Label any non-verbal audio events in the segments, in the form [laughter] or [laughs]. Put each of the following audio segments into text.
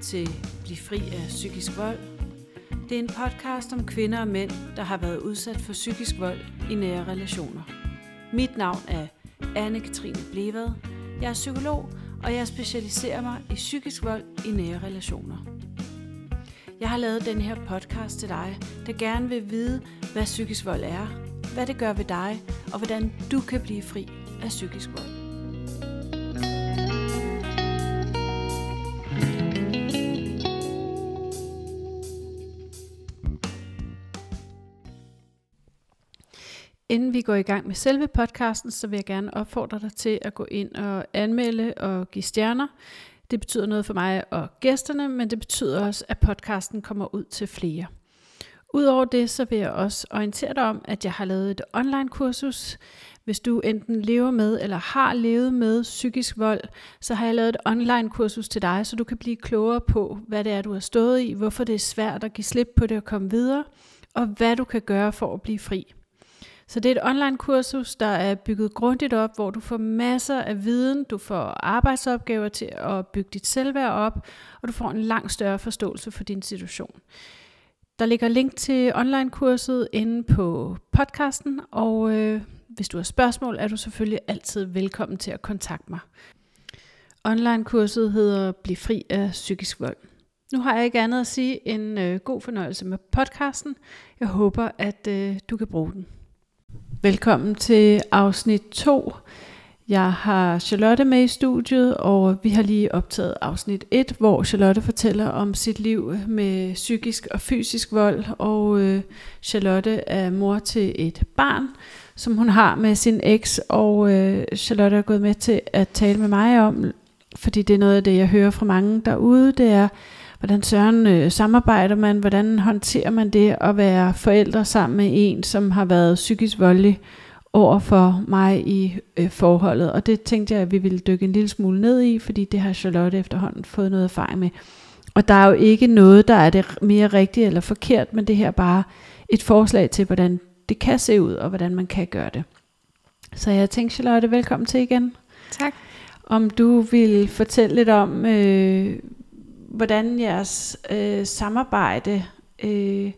til Bliv fri af psykisk vold. Det er en podcast om kvinder og mænd, der har været udsat for psykisk vold i nære relationer. Mit navn er Anne-Katrine Blevad. Jeg er psykolog, og jeg specialiserer mig i psykisk vold i nære relationer. Jeg har lavet den her podcast til dig, der gerne vil vide, hvad psykisk vold er, hvad det gør ved dig, og hvordan du kan blive fri af psykisk vold. Vi går i gang med selve podcasten, så vil jeg gerne opfordre dig til at gå ind og anmelde og give stjerner. Det betyder noget for mig og gæsterne, men det betyder også, at podcasten kommer ud til flere. Udover det, så vil jeg også orientere dig om, at jeg har lavet et online kursus. Hvis du enten lever med eller har levet med psykisk vold, så har jeg lavet et online kursus til dig, så du kan blive klogere på, hvad det er, du har stået i, hvorfor det er svært at give slip på det og komme videre, og hvad du kan gøre for at blive fri. Så det er et online kursus, der er bygget grundigt op, hvor du får masser af viden, du får arbejdsopgaver til at bygge dit selvværd op, og du får en langt større forståelse for din situation. Der ligger link til online-kurset inde på podcasten, og øh, hvis du har spørgsmål, er du selvfølgelig altid velkommen til at kontakte mig. Online-kurset hedder Bliv fri af psykisk vold. Nu har jeg ikke andet at sige end øh, god fornøjelse med podcasten. Jeg håber, at øh, du kan bruge den. Velkommen til afsnit 2. Jeg har Charlotte med i studiet, og vi har lige optaget afsnit 1, hvor Charlotte fortæller om sit liv med psykisk og fysisk vold, og øh, Charlotte er mor til et barn, som hun har med sin eks, og øh, Charlotte er gået med til at tale med mig om, fordi det er noget af det, jeg hører fra mange derude, det er, hvordan søren øh, samarbejder man, hvordan håndterer man det at være forældre sammen med en, som har været psykisk voldelig over for mig i øh, forholdet. Og det tænkte jeg, at vi ville dykke en lille smule ned i, fordi det har Charlotte efterhånden fået noget erfaring med. Og der er jo ikke noget, der er det mere rigtigt eller forkert, men det her er bare et forslag til, hvordan det kan se ud, og hvordan man kan gøre det. Så jeg tænkte, Charlotte, velkommen til igen. Tak. Om du vil fortælle lidt om, øh, hvordan jeres øh, samarbejde, øh,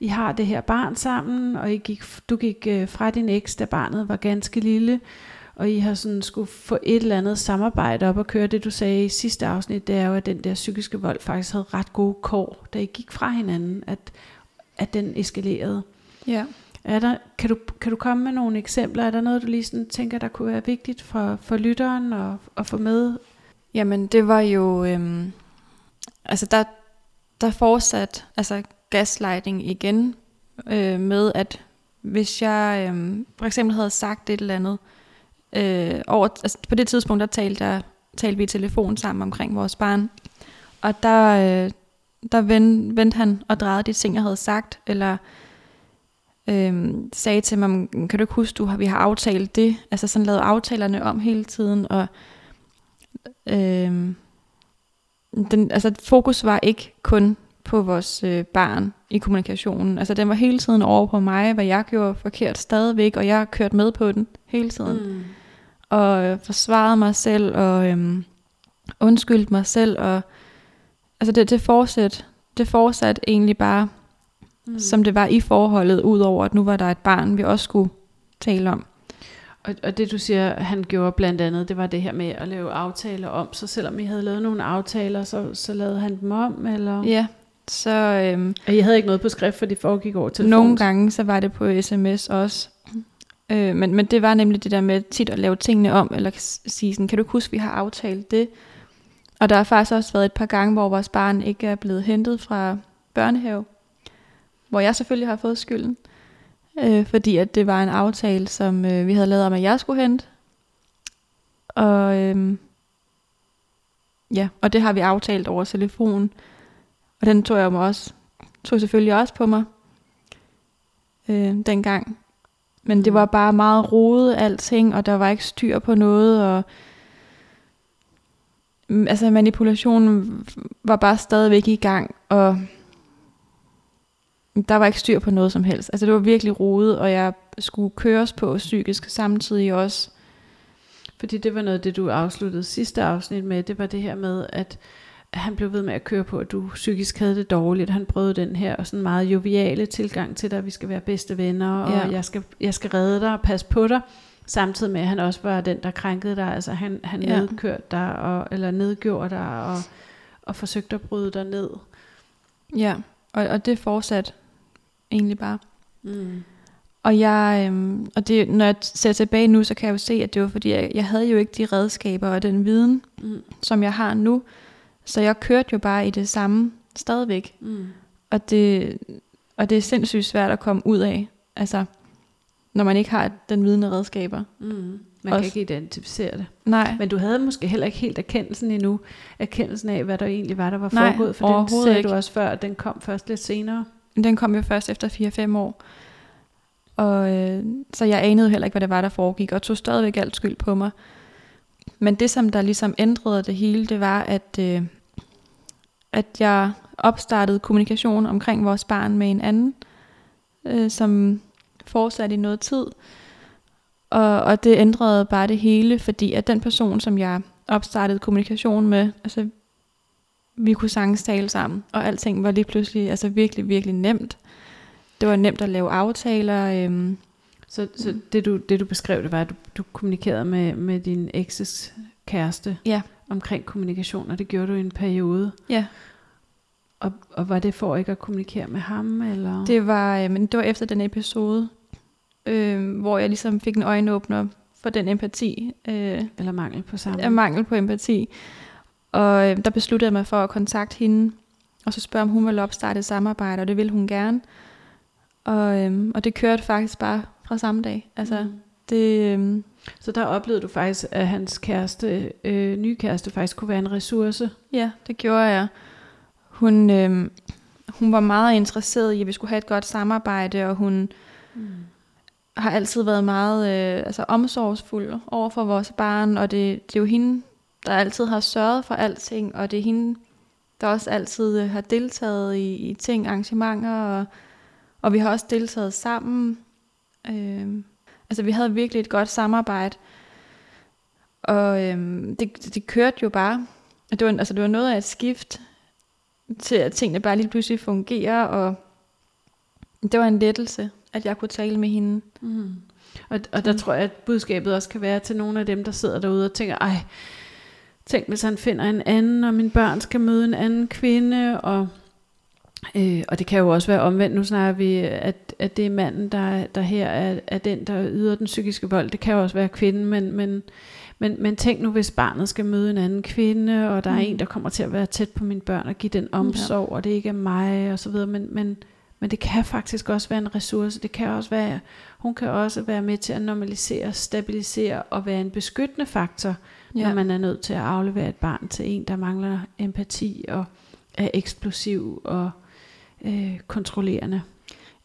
I har det her barn sammen, og I gik, du gik øh, fra din eks, da barnet var ganske lille, og I har sådan skulle få et eller andet samarbejde op og køre. Det du sagde i sidste afsnit, det er jo, at den der psykiske vold faktisk havde ret gode kår, da I gik fra hinanden, at, at den eskalerede. Ja. Er der, kan, du, kan du komme med nogle eksempler? Er der noget, du lige sådan tænker, der kunne være vigtigt for, for lytteren at, at få med? Jamen, det var jo... Øhm, altså, der, der fortsat altså gaslighting igen øh, med, at hvis jeg øh, for eksempel havde sagt et eller andet, øh, over, altså på det tidspunkt, der talte, der, talte vi i telefon sammen omkring vores barn, og der, øh, der vendte, vendte han og drejede de ting, jeg havde sagt, eller øh, sagde til mig, kan du ikke huske, du har, vi har aftalt det, altså sådan lavet aftalerne om hele tiden, og øh, den, altså fokus var ikke kun på vores øh, barn i kommunikationen. Altså den var hele tiden over på mig, hvad jeg gjorde forkert stadigvæk, og jeg har kørt med på den hele tiden. Mm. Og øh, forsvarede mig selv, og øh, undskyldte mig selv, og altså det, det fortsat, det fortsat egentlig bare, mm. som det var i forholdet, udover at nu var der et barn, vi også skulle tale om. Og, og det du siger, han gjorde blandt andet, det var det her med at lave aftaler om, så selvom I havde lavet nogle aftaler, så, så lavede han dem om, eller? Ja, så... Øhm, og I havde ikke noget på skrift, for det foregik over telefon? Nogle gange, så var det på sms også. Øh, men, men det var nemlig det der med tit at lave tingene om, eller sige sådan, kan du huske, vi har aftalt det? Og der har faktisk også været et par gange, hvor vores barn ikke er blevet hentet fra børnehave, hvor jeg selvfølgelig har fået skylden øh, fordi at det var en aftale, som øh, vi havde lavet om, at jeg skulle hente. Og øh, ja, og det har vi aftalt over telefon. Og den tog jeg mig også, tog selvfølgelig også på mig øh, dengang. Men det var bare meget rodet alting, og der var ikke styr på noget, og mm, altså manipulationen var bare stadigvæk i gang, og der var ikke styr på noget som helst. Altså det var virkelig rodet, og jeg skulle køres på psykisk samtidig også. Fordi det var noget det, du afsluttede sidste afsnit med, det var det her med, at han blev ved med at køre på, at du psykisk havde det dårligt. Han prøvede den her og sådan meget joviale tilgang til dig, at vi skal være bedste venner, og Ja. jeg, skal, jeg skal redde dig og passe på dig. Samtidig med, at han også var den, der krænkede dig. Altså han, han Ja. nedkørte dig, og, eller nedgjorde dig, og, og forsøgte at bryde dig ned. Ja, og, og det fortsat egentlig bare. Mm. Og jeg, øhm, og det, når jeg ser tilbage nu, så kan jeg jo se, at det var fordi, jeg, jeg havde jo ikke de redskaber og den viden, Mm. som jeg har nu. Så jeg kørte jo bare i det samme stadigvæk. Mm. Og det, og det er sindssygt svært at komme ud af. Altså, når man ikke har den viden og redskaber. Mm. Man Også- kan ikke identificere det. Nej, Men du havde måske heller ikke helt erkendelsen endnu, erkendelsen af, hvad der egentlig var, der var Nej, foregået, for den sagde ikke. du også før, at den kom først lidt senere den kom jo først efter 4-5 år. Og øh, så jeg anede heller ikke, hvad det var, der foregik, og tog stadigvæk alt skyld på mig. Men det, som der ligesom ændrede det hele, det var, at, øh, at jeg opstartede kommunikation omkring vores barn med en anden, øh, som fortsatte i noget tid. Og, og det ændrede bare det hele, fordi at den person, som jeg opstartede kommunikation med, altså vi kunne sagtens tale sammen, og alting var lige pludselig altså virkelig, virkelig nemt. Det var nemt at lave aftaler. Øhm, Så, så det, du, det du beskrev, det var, at du, du kommunikerede med, med din ekses kæreste Ja. omkring kommunikation, og det gjorde du i en periode. ja, Og, og var det for ikke at kommunikere med ham? Eller? det var, øh, men det var efter den episode, øh, hvor jeg ligesom fik en øjenåbner for den empati, øh, eller mangel på samme? af mangel på empati. Og øh, der besluttede jeg mig for at kontakte hende, og så spørge, om hun ville opstarte et samarbejde, og det ville hun gerne. Og, øh, og det kørte faktisk bare fra samme dag. Altså, Mm. det, øh, Så der oplevede du faktisk, at hans kæreste, øh, nye kæreste faktisk kunne være en ressource? Ja, det gjorde jeg. Hun, øh, hun var meget interesseret i, at vi skulle have et godt samarbejde, og hun Mm. har altid været meget øh, altså omsorgsfuld over for vores barn, og det, det er jo hende, der altid har sørget for alting, og det er hende, der også altid øh, har deltaget i, i ting, arrangementer, og, og vi har også deltaget sammen. Øh, altså vi havde virkelig et godt samarbejde, og øh, det, det kørte jo bare. Det var, altså, det var noget af et skift til, at tingene bare lige pludselig fungerer, og det var en lettelse, at jeg kunne tale med hende. Mm. Og, og der Mm. tror jeg, at budskabet også kan være til nogle af dem, der sidder derude og tænker, ej, tænk hvis han finder en anden, og mine børn skal møde en anden kvinde, og, øh, og det kan jo også være omvendt. Nu snakker vi, at, at det er manden, der, der her er, er den, der yder den psykiske vold. Det kan jo også være kvinden, men, men, men, men tænk nu, hvis barnet skal møde en anden kvinde, og der er Mm. en, der kommer til at være tæt på mine børn og give den omsorg, og det ikke er mig, og så videre. Men, men, men det kan faktisk også være en ressource. Det kan også være, hun kan også være med til at normalisere, stabilisere og være en beskyttende faktor, ja. når man er nødt til at aflevere et barn til en, der mangler empati og er eksplosiv og øh, kontrollerende.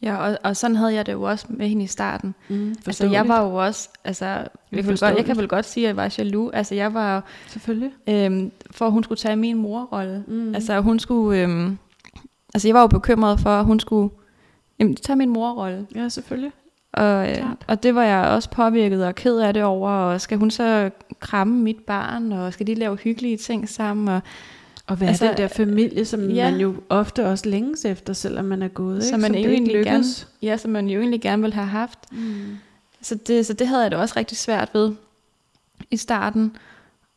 Ja, og, og sådan havde jeg det jo også med hende i starten. Mm, Altså, jeg var jo også, altså, jeg, kan vel godt, jeg kan vel godt sige, at jeg var jaloux. Altså, jeg var, Selvfølgelig. øhm, for at hun skulle tage min morrolle. Mm. Altså, hun skulle, øhm, altså, jeg var jo bekymret for, at hun skulle jamen, tage min morrolle. Ja, selvfølgelig. Og, øh, Klart. og det var jeg også påvirket og ked af det over. Og skal hun så kramme mit barn, og skal de lave hyggelige ting sammen? Og, Og være Altså, den der familie, som ja. man jo ofte også længes efter, selvom man er gået. Så ikke? man som jo egentlig gerne- lykkes. ja, som man jo egentlig gerne ville have haft. Mm. Så det, så det havde jeg det også rigtig svært ved i starten.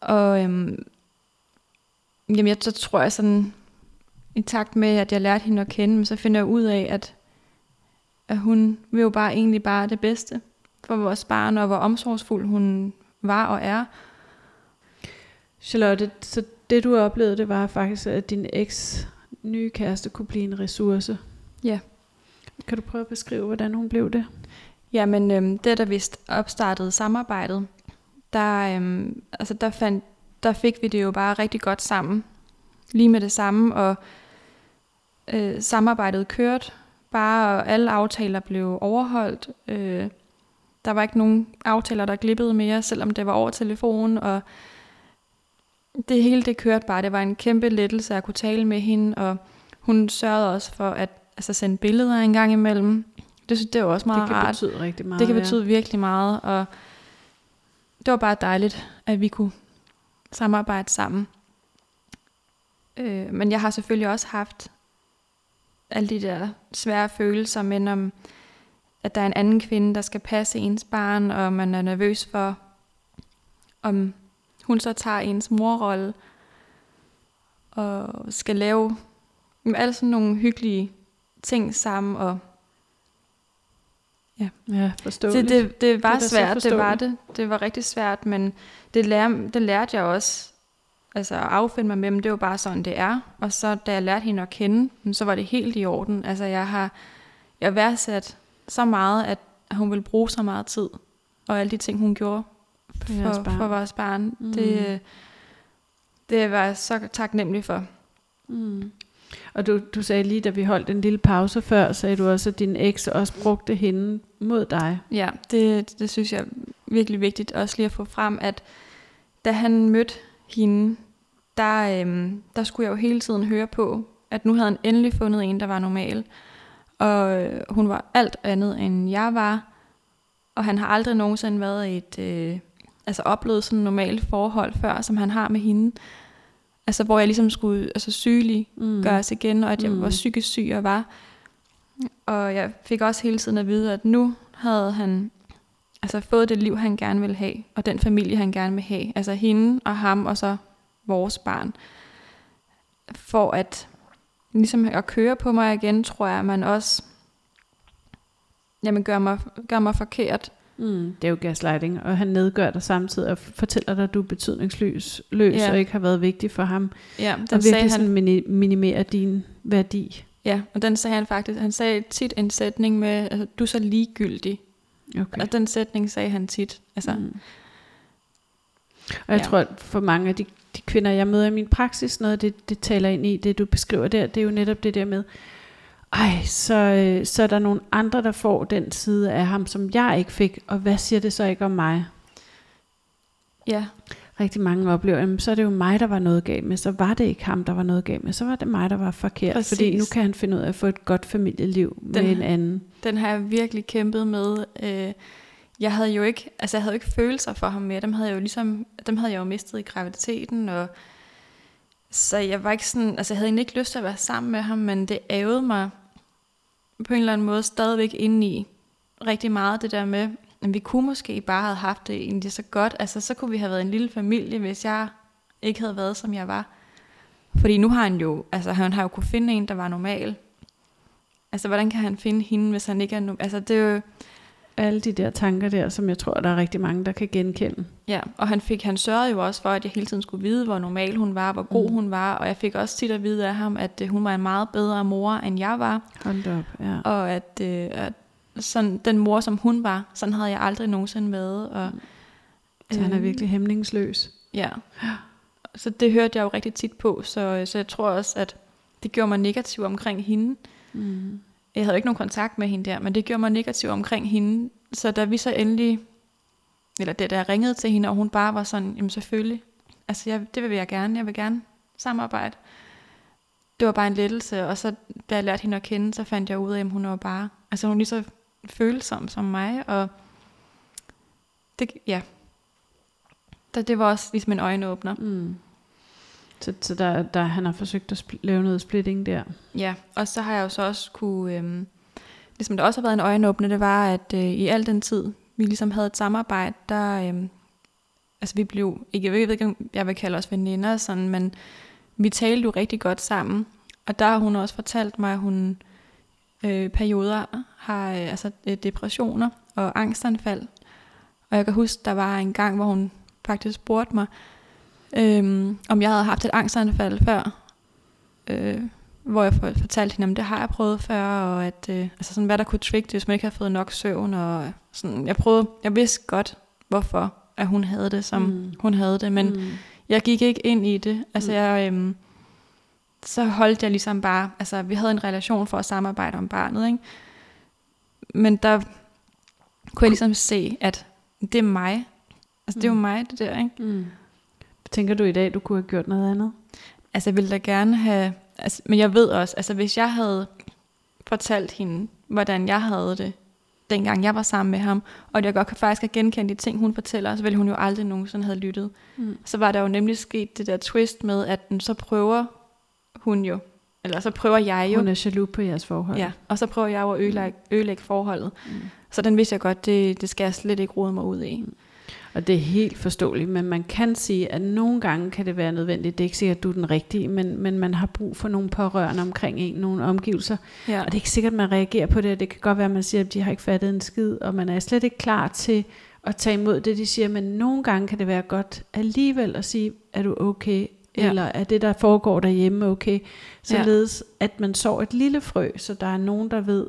Og øhm, jamen, jeg, så tror jeg sådan, i takt med, at jeg lærte hende at kende, så finder jeg ud af, at, at hun vil jo bare egentlig bare det bedste for vores barn, og hvor omsorgsfuld hun var og er. Charlotte, så det du oplevede, det var faktisk, at din eks nye kæreste kunne blive en ressource. Ja. Kan du prøve at beskrive, hvordan hun blev det? Jamen, øhm, det der vist opstartede samarbejdet, der, øhm, altså der, fandt, der fik vi det jo bare rigtig godt sammen. Lige med det samme, og øh, samarbejdet kørte bare, alle aftaler blev overholdt. Øh, der var ikke nogen aftaler, der glippede mere, selvom det var over telefon, og det hele det kørte bare. Det var en kæmpe lettelse at kunne tale med hende, og hun sørgede også for at altså, sende billeder en gang imellem. Det, synes- det var også meget det kan rart. betyde rigtig meget. Det kan ja. betyde virkelig meget, og det var bare dejligt, at vi kunne samarbejde sammen. Øh, men jeg har selvfølgelig også haft alle de der svære følelser, men om, at der er en anden kvinde, der skal passe ens barn, og man er nervøs for, om hun så tager ens morrolle, og skal lave alle sådan nogle hyggelige ting sammen, og Ja, ja forståeligt. Det, det, det var det svært, det var det. Det var rigtig svært, men det, lær, det lærte jeg også altså at affinde mig med, men det var bare sådan, det er. Og så da jeg lærte hende at kende, så var det helt i orden. Altså jeg har jeg værdsat så meget, at hun ville bruge så meget tid, og alle de ting, hun gjorde for, for, for vores barn. Mm. Det, det var jeg så taknemmelig for. Mm. Og du, du sagde lige, da vi holdt en lille pause før, sagde du også, at din eks også brugte hende mod dig. Ja, det, det synes jeg er virkelig vigtigt også lige at få frem, at da han mødte hende, der, øhm, der skulle jeg jo hele tiden høre på, at nu havde han endelig fundet en, der var normal. Og øh, hun var alt andet, end jeg var. Og han har aldrig nogensinde været et, øh, altså oplevet sådan et normalt forhold før, som han har med hende. Altså hvor jeg ligesom skulle altså mm. gøres igen, og at jeg mm. var psykisk syg og var. Og jeg fik også hele tiden at vide, at nu havde han altså fået det liv, han gerne ville have, og den familie, han gerne vil have. Altså hende og ham, og så vores barn. For at ligesom at køre på mig igen, tror jeg, at man også jamen, gør, mig, gør mig forkert. Mm, det er jo gaslighting, og han nedgør dig samtidig og fortæller dig, at du er betydningsløs løs, ja. og ikke har været vigtig for ham. Ja, den og sagde han, minimere din værdi. Ja, og den sagde han faktisk, han sagde tit en sætning med, altså, du er så ligegyldig. Okay. Og den sætning sagde han tit. Altså, mm. Og jeg ja. tror, at for mange af de, de kvinder, jeg møder i min praksis, noget af det, det taler ind i, det du beskriver der, det er jo netop det der med, ej, så, øh, så er der nogle andre, der får den side af ham, som jeg ikke fik, og hvad siger det så ikke om mig? Ja. Rigtig mange oplever, jamen, så er det jo mig, der var noget galt med, så var det ikke ham, der var noget galt med, så var det mig, der var forkert, Præcis. fordi nu kan han finde ud af at få et godt familieliv den, med en anden. Den har jeg virkelig kæmpet med. Øh, jeg havde jo ikke, altså jeg havde ikke følelser for ham mere, dem havde jeg jo ligesom, dem havde jeg jo mistet i graviditeten, og så jeg var ikke sådan, altså jeg havde egentlig ikke lyst til at være sammen med ham, men det ævede mig på en eller anden måde stadigvæk inde i rigtig meget det der med, at vi kunne måske bare have haft det egentlig så godt. Altså så kunne vi have været en lille familie, hvis jeg ikke havde været, som jeg var. Fordi nu har han jo, altså han har jo kunne finde en, der var normal. Altså hvordan kan han finde hende, hvis han ikke er normal? Altså det er jo... Alle de der tanker der, som jeg tror, der er rigtig mange, der kan genkende. Ja, og han fik, han sørgede jo også for, at jeg hele tiden skulle vide, hvor normal hun var, hvor god mm. hun var, og jeg fik også tit at vide af ham, at uh, hun var en meget bedre mor, end jeg var. Hold op, ja. Og at, uh, at sådan, den mor, som hun var, sådan havde jeg aldrig nogensinde været. Og, så han er øhm, virkelig hæmningsløs. Ja. Så det hørte jeg jo rigtig tit på, så, så jeg tror også, at det gjorde mig negativ omkring hende. Mm. Jeg havde ikke nogen kontakt med hende der, men det gjorde mig negativ omkring hende. Så da vi så endelig, eller det, da jeg ringede til hende, og hun bare var sådan, jamen selvfølgelig, altså jeg, det vil jeg gerne, jeg vil gerne samarbejde. Det var bare en lettelse, og så da jeg lærte hende at kende, så fandt jeg ud af, at hun var bare, altså hun lige så følsom som mig, og det, ja, det, det var også ligesom en øjenåbner. Mm. Så, så der, der, han har forsøgt at lave noget splitting der. Ja, og så har jeg jo så også kunne, øhm, ligesom der også har været en øjenåbner, det var, at øh, i al den tid, vi ligesom havde et samarbejde, der, øhm, altså vi blev, ikke, jeg ved ikke, om jeg vil kalde os veninder, sådan, men vi talte jo rigtig godt sammen, og der har hun også fortalt mig, at hun øh, perioder har øh, altså øh, depressioner og angstanfald. Og jeg kan huske, der var en gang, hvor hun faktisk spurgte mig, øh, om jeg havde haft et angstanfald før. Øh, hvor jeg fortalte hende, om det har jeg prøvet før, og at, øh, altså sådan, hvad der kunne trigge det, hvis man ikke havde fået nok søvn. Og sådan, jeg, prøvede, jeg vidste godt, hvorfor at hun havde det, som mm. hun havde det, men mm. jeg gik ikke ind i det. Altså, mm. jeg, øh, så holdt jeg ligesom bare, altså vi havde en relation for at samarbejde om barnet, ikke? men der kunne jeg ligesom se, at det er mig. Altså mm. det er jo mm. mig, det der, ikke? Mm. Tænker du i dag, du kunne have gjort noget andet? Altså jeg ville da gerne have, altså, men jeg ved også, altså hvis jeg havde fortalt hende, hvordan jeg havde det, dengang jeg var sammen med ham, og jeg godt kan faktisk have genkendt de ting, hun fortæller, så ville hun jo aldrig nogensinde have lyttet. Mm. Så var der jo nemlig sket det der twist med, at den så prøver hun jo, eller så prøver jeg jo. Hun er jaloux på jeres forhold. Ja, og så prøver jeg jo at ødelægge, ødelægge forholdet. Mm. Så den vidste jeg godt, det, det skal jeg slet ikke rode mig ud i. Og det er helt forståeligt, men man kan sige, at nogle gange kan det være nødvendigt. Det er ikke sikkert, at du er den rigtige, men, men man har brug for nogle pårørende omkring en, nogle omgivelser. Ja. Og det er ikke sikkert, at man reagerer på det. Det kan godt være, at man siger, at de har ikke fattet en skid, og man er slet ikke klar til at tage imod det, de siger. Men nogle gange kan det være godt alligevel at sige, er du okay? Ja. Eller er det, der foregår derhjemme, okay? Således, at man sår et lille frø, så der er nogen, der ved,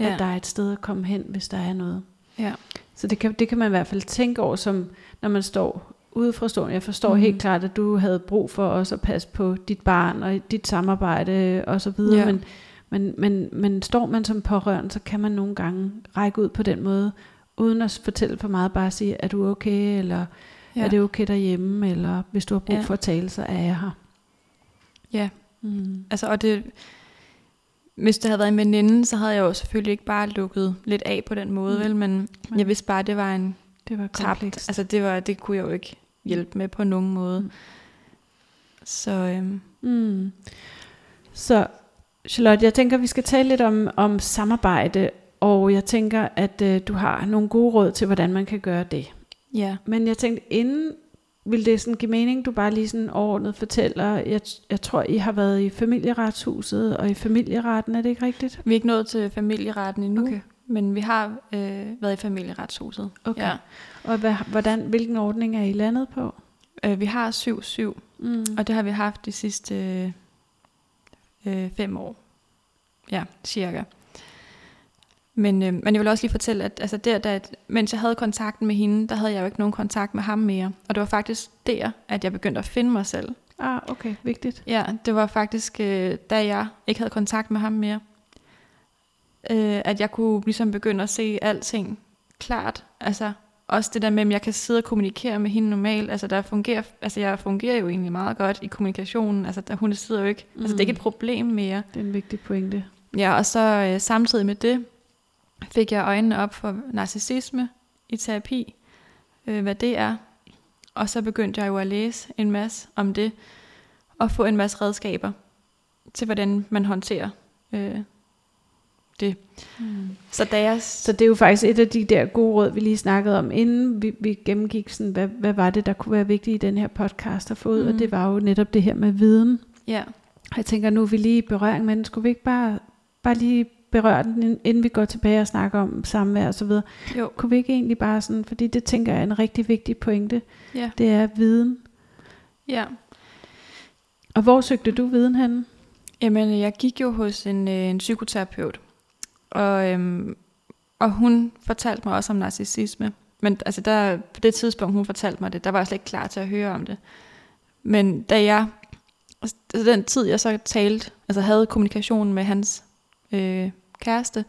Ja. at der er et sted at komme hen, hvis der er noget. Ja. Så det kan, det kan man i hvert fald tænke over, som når man står ude fra stolen. Jeg forstår mm. helt klart, at du havde brug for også at passe på dit barn og dit samarbejde og så videre. Ja. Men, men, men, men står man som pårørende, så kan man nogle gange række ud på den måde, uden at fortælle for meget, bare sige, er du okay, eller Ja. er det okay derhjemme, eller hvis du har brug Ja. for at tale, så er jeg her. ja. Mm. Altså, og det, hvis det havde været en veninde, så havde jeg jo selvfølgelig ikke bare lukket lidt af på den måde, Mm. vel? Men jeg vidste bare, at det var en Det var tabt. komplekst. Altså, det, var, det kunne jeg jo ikke hjælpe med på nogen måde. Mm. Så øhm, Mm. Så Charlotte, jeg tænker, vi skal tale lidt om, om samarbejde, og jeg tænker, at øh, du har nogle gode råd til, hvordan man kan gøre det. Ja, Men jeg tænkte, inden vil det sådan give mening, du bare lige sådan overordnet fortæller, jeg, jeg tror, I har været i familieretshuset og i familieretten, er det ikke rigtigt? vi er ikke nået til familieretten endnu, Okay. men vi har øh, været i familieretshuset. Okay. Ja. Og hvad, hvordan, hvilken ordning er I landet på? Øh, vi har 7-7, Mm. og det har vi haft de sidste øh, fem år. Ja, cirka. Men, øh, men jeg vil også lige fortælle, at altså der, da, mens jeg havde kontakten med hende, der havde jeg jo ikke nogen kontakt med ham mere. Og det var faktisk der, at jeg begyndte at finde mig selv. Ah, okay, vigtigt. Ja, det var faktisk, øh, da jeg ikke havde kontakt med ham mere, øh, at jeg kunne ligesom begynde at se alting klart. Altså også det der med, at jeg kan sidde og kommunikere med hende normalt. Altså, der fungerer, altså jeg fungerer jo egentlig meget godt i kommunikationen. Altså der, hun sidder jo ikke, mm. altså det er ikke et problem mere. Det er en vigtig pointe. Ja, og så øh, samtidig med det, fik jeg øjnene op for narcissisme i terapi, øh, hvad det er. Og så begyndte jeg jo at læse en masse om det, og få en masse redskaber til, hvordan man håndterer øh, det. Mm. Så da jeg... Så det er jo faktisk et af de der gode råd, vi lige snakkede om, inden vi, vi gennemgik, sådan, hvad, hvad var det, der kunne være vigtigt i den her podcast at få ud, mm. Og det var jo netop det her med viden. Ja, Og Jeg tænker, nu er vi lige i berøring, men skulle vi ikke bare, bare lige berøre den, inden- vi går tilbage og snakker om samvær og så videre? jo, Kunne vi ikke egentlig bare sådan, fordi det tænker jeg er en rigtig vigtig pointe, ja, det er viden. ja. Og hvor søgte du viden henne? Jamen, jeg gik jo hos en, øh, en psykoterapeut, og, øhm, og hun fortalte mig også om narcissisme. Men altså der, på det tidspunkt, hun fortalte mig det, der var jeg slet ikke klar til at høre om det. Men da jeg, altså den tid, jeg så talte, altså havde kommunikation med hans øh, kæreste,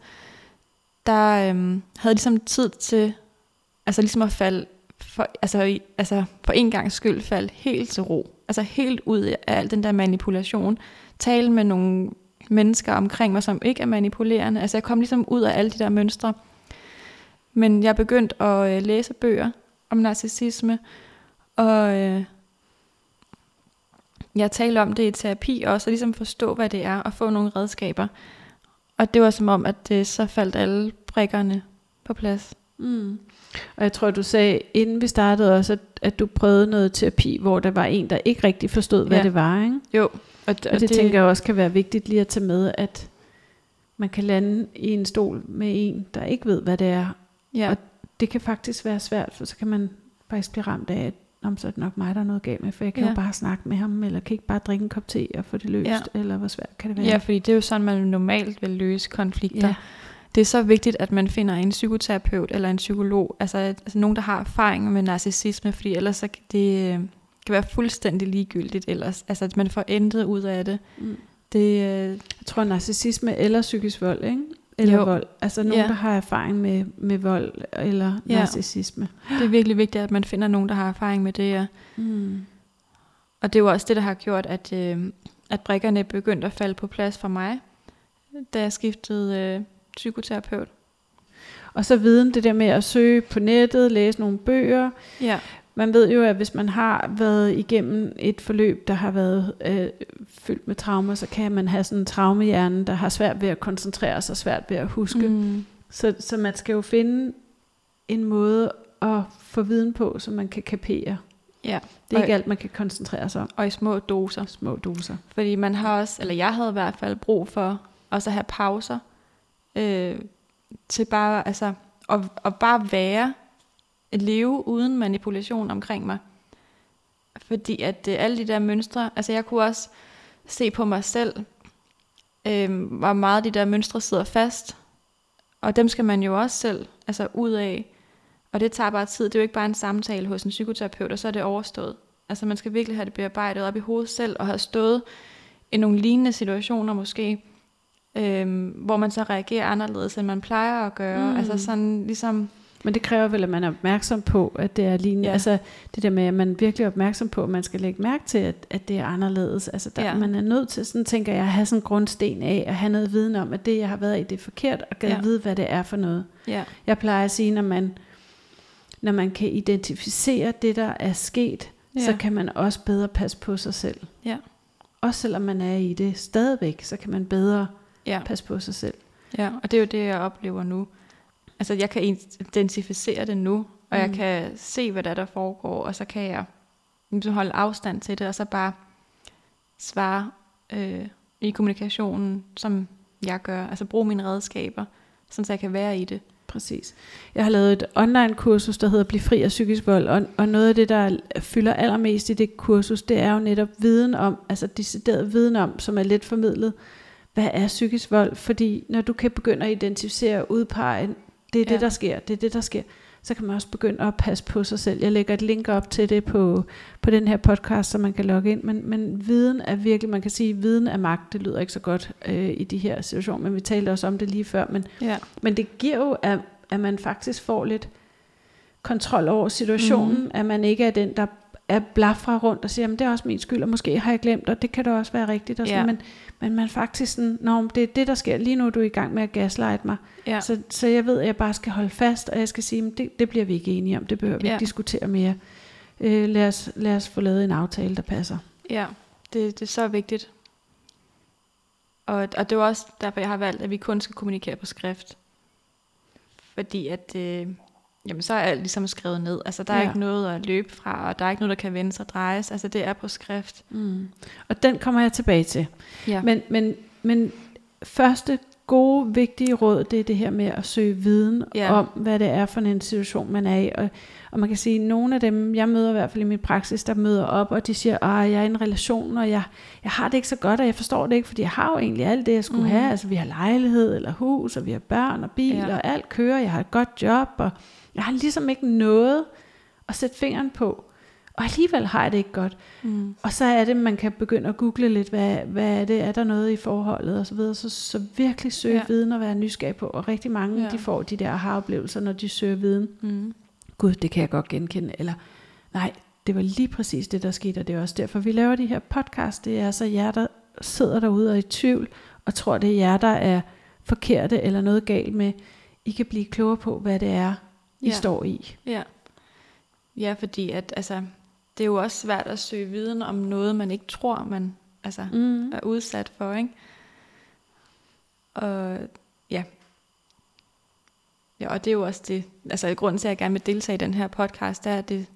der øh, havde ligesom tid til, altså ligesom at falde, for, altså, i- altså for en gang skyld falde helt til ro. Altså helt ud af al den der manipulation. Tale med nogle mennesker omkring mig, som ikke er manipulerende. Altså jeg kom ligesom ud af alle de der mønstre. Men jeg begyndte at øh, læse bøger om narcissisme, og øh, jeg talte om det i terapi også, og ligesom forstå, hvad det er, og få nogle redskaber. Og det var som om, at det, så faldt alle brikkerne på plads. Mm. Og jeg tror, du sagde, inden vi startede også, at, at du prøvede noget terapi, hvor der var en, der ikke rigtig forstod, hvad Ja. det var. Ikke? Jo, og, Og det, det tænker jeg også kan være vigtigt lige at tage med, at man kan lande i en stol med en, der ikke ved, hvad det er. ja, og Det kan faktisk være svært, for så kan man faktisk blive ramt af, at "Nå, men så er det nok mig, der er noget galt med, for jeg kan ja. Jo bare snakke med ham, eller kan ikke bare drikke en kop te og få det løst, Ja. eller hvor svært kan det være? ja, fordi det er jo sådan, man normalt vil løse konflikter. ja. Det er så vigtigt, at man finder en psykoterapeut eller en psykolog, altså, altså nogen, der har erfaring med narcissisme, fordi ellers så kan det øh, kan være fuldstændig ligegyldigt, ellers, altså at man får intet ud af det. Mm. Det, øh, Jeg tror, narcissisme eller psykisk vold, ikke? Eller Jo. vold. Altså nogen, Ja. der har erfaring med, med vold eller Ja. narcissisme. det er virkelig vigtigt, at man finder nogen, der har erfaring med det, ja. Mm. Og det er jo også det, der har gjort, at, øh, at brikkerne begyndte at falde på plads for mig, da jeg skiftede øh, psykoterapeut. Og så viden, det der med at søge på nettet, læse nogle bøger. Ja. Man ved jo, at hvis man har været igennem et forløb, der har været øh, fyldt med traumer, så kan man have sådan en traumehjerne, der har svært ved at koncentrere sig, svært ved at huske. Mm. Så, så man skal jo finde en måde at få viden på, så man kan kapere. Ja, Det er Og- ikke alt, man kan koncentrere sig om. og i små doser. Små doser. Fordi man har også, eller jeg havde i hvert fald brug for også at have pauser, øh, til bare, altså, at, at bare være, leve uden manipulation omkring mig. Fordi at øh, alle de der mønstre, altså jeg kunne også se på mig selv, øh, hvor meget de der mønstre sidder fast, og dem skal man jo også selv, altså ud af, og det tager bare tid, det er jo ikke bare en samtale hos en psykoterapeut, og så er det overstået. Altså man skal virkelig have det bearbejdet op i hovedet selv, og have stået i nogle lignende situationer måske, øhm, hvor man så reagerer anderledes, end man plejer at gøre. Mm. Altså sådan ligesom, Men det kræver vel, at man er opmærksom på, at det er lignende. Ja. Altså det der med, at man virkelig er opmærksom på, at man skal lægge mærke til, at, at det er anderledes. Altså der, ja. Man er nødt til, sådan tænker jeg, at have sådan en grundsten af, at have noget viden om, at det, jeg har været i, det er forkert, og kan ja. Vide, hvad det er for noget. ja, Jeg plejer at sige, når man, når man kan identificere det, der er sket. Ja. så kan man også bedre passe på sig selv. Ja. Også selvom man er i det stadigvæk, så kan man bedre ja, passe på sig selv. ja, og det er jo det, jeg oplever nu. Altså jeg kan identificere det nu, og mm. jeg kan se, hvad der, er, der foregår, og så kan jeg ligesom holde afstand til det, og så bare svare øh, i kommunikationen, som jeg gør. Altså bruge mine redskaber, sådan så jeg kan være i det. Præcis. Jeg har lavet et online kursus, der hedder Bliv fri af psykisk vold, og, og noget af det, der fylder allermest i det kursus, det er jo netop viden om, altså decideret viden om, som er let formidlet, hvad er psykisk vold? Fordi når du kan begynde at identificere og udpege, det er ja. Det, der sker, det er det, der sker, så kan man også begynde at passe på sig selv. Jeg lægger et link op til det på, på den her podcast, så man kan logge ind. Men, men viden er virkelig, man kan sige, viden er magt. Det lyder ikke så godt øh, i de her situationer, men vi talte også om det lige før. Men Ja, men det giver jo, at, at man faktisk får lidt kontrol over situationen, mm. at man ikke er den, der er blafra rundt og siger, at det er også min skyld, og måske har jeg glemt, og det kan da også være rigtigt. Og sådan, Ja. men, men man faktisk sådan, Nå, men det er det, der sker. Lige nu er du i gang med at gaslight mig. ja, Så, så jeg ved, at jeg bare skal holde fast, og jeg skal sige, at det, det bliver vi ikke enige om. Det behøver vi Ja. ikke diskutere mere. Øh, lad, os, lad os få lavet en aftale, der passer. ja. Det, det er så vigtigt. Og, og det er også derfor, jeg har valgt, at vi kun skal kommunikere på skrift. Fordi at, øh, jamen så er alt ligesom skrevet ned. Altså der er Ja. ikke noget at løbe fra, og der er ikke noget, der kan vendes og drejes. Altså det er på skrift. Mm. Og den kommer jeg tilbage til. Ja. Men, men, men første gode, vigtige råd, det er det her med at søge viden ja. Om, hvad det er for en situation, man er i. Og, og man kan sige, at nogle af dem, jeg møder i hvert fald i min praksis, der møder op, og de siger, at jeg er i en relation, og jeg, jeg har det ikke så godt, og jeg forstår det ikke, fordi jeg har jo egentlig alt det, jeg skulle mm. Have. Altså vi har lejlighed, eller hus, og vi har børn og bil. Ja. og alt kører, jeg har et godt job, og jeg har ligesom ikke noget at sætte fingeren på. Og alligevel har jeg det ikke godt. Mm. Og så er det, man kan begynde at google lidt, hvad, hvad er det, er der noget i forholdet og så videre. Så, så virkelig søge ja. Viden og være nysgerrig på. Og rigtig mange. Ja. de får de der aha-oplevelser, når de søger viden. Mm. Gud, det kan jeg godt genkende. Eller, nej, det var lige præcis det, der skete, og det er også derfor, vi laver de her podcast. Det er så jer, der sidder derude og er i tvivl, og tror, det er jer, der er forkerte eller noget galt med. I kan blive klogere på, hvad det er, I Ja. står i. Ja. Ja, fordi at, altså, det er jo også svært at søge viden om noget, man ikke tror, man altså, Mm. er udsat for, ikke? Og ja. Ja, og det er jo også det, altså grunden til, at jeg gerne vil deltage i den her podcast, er, at det,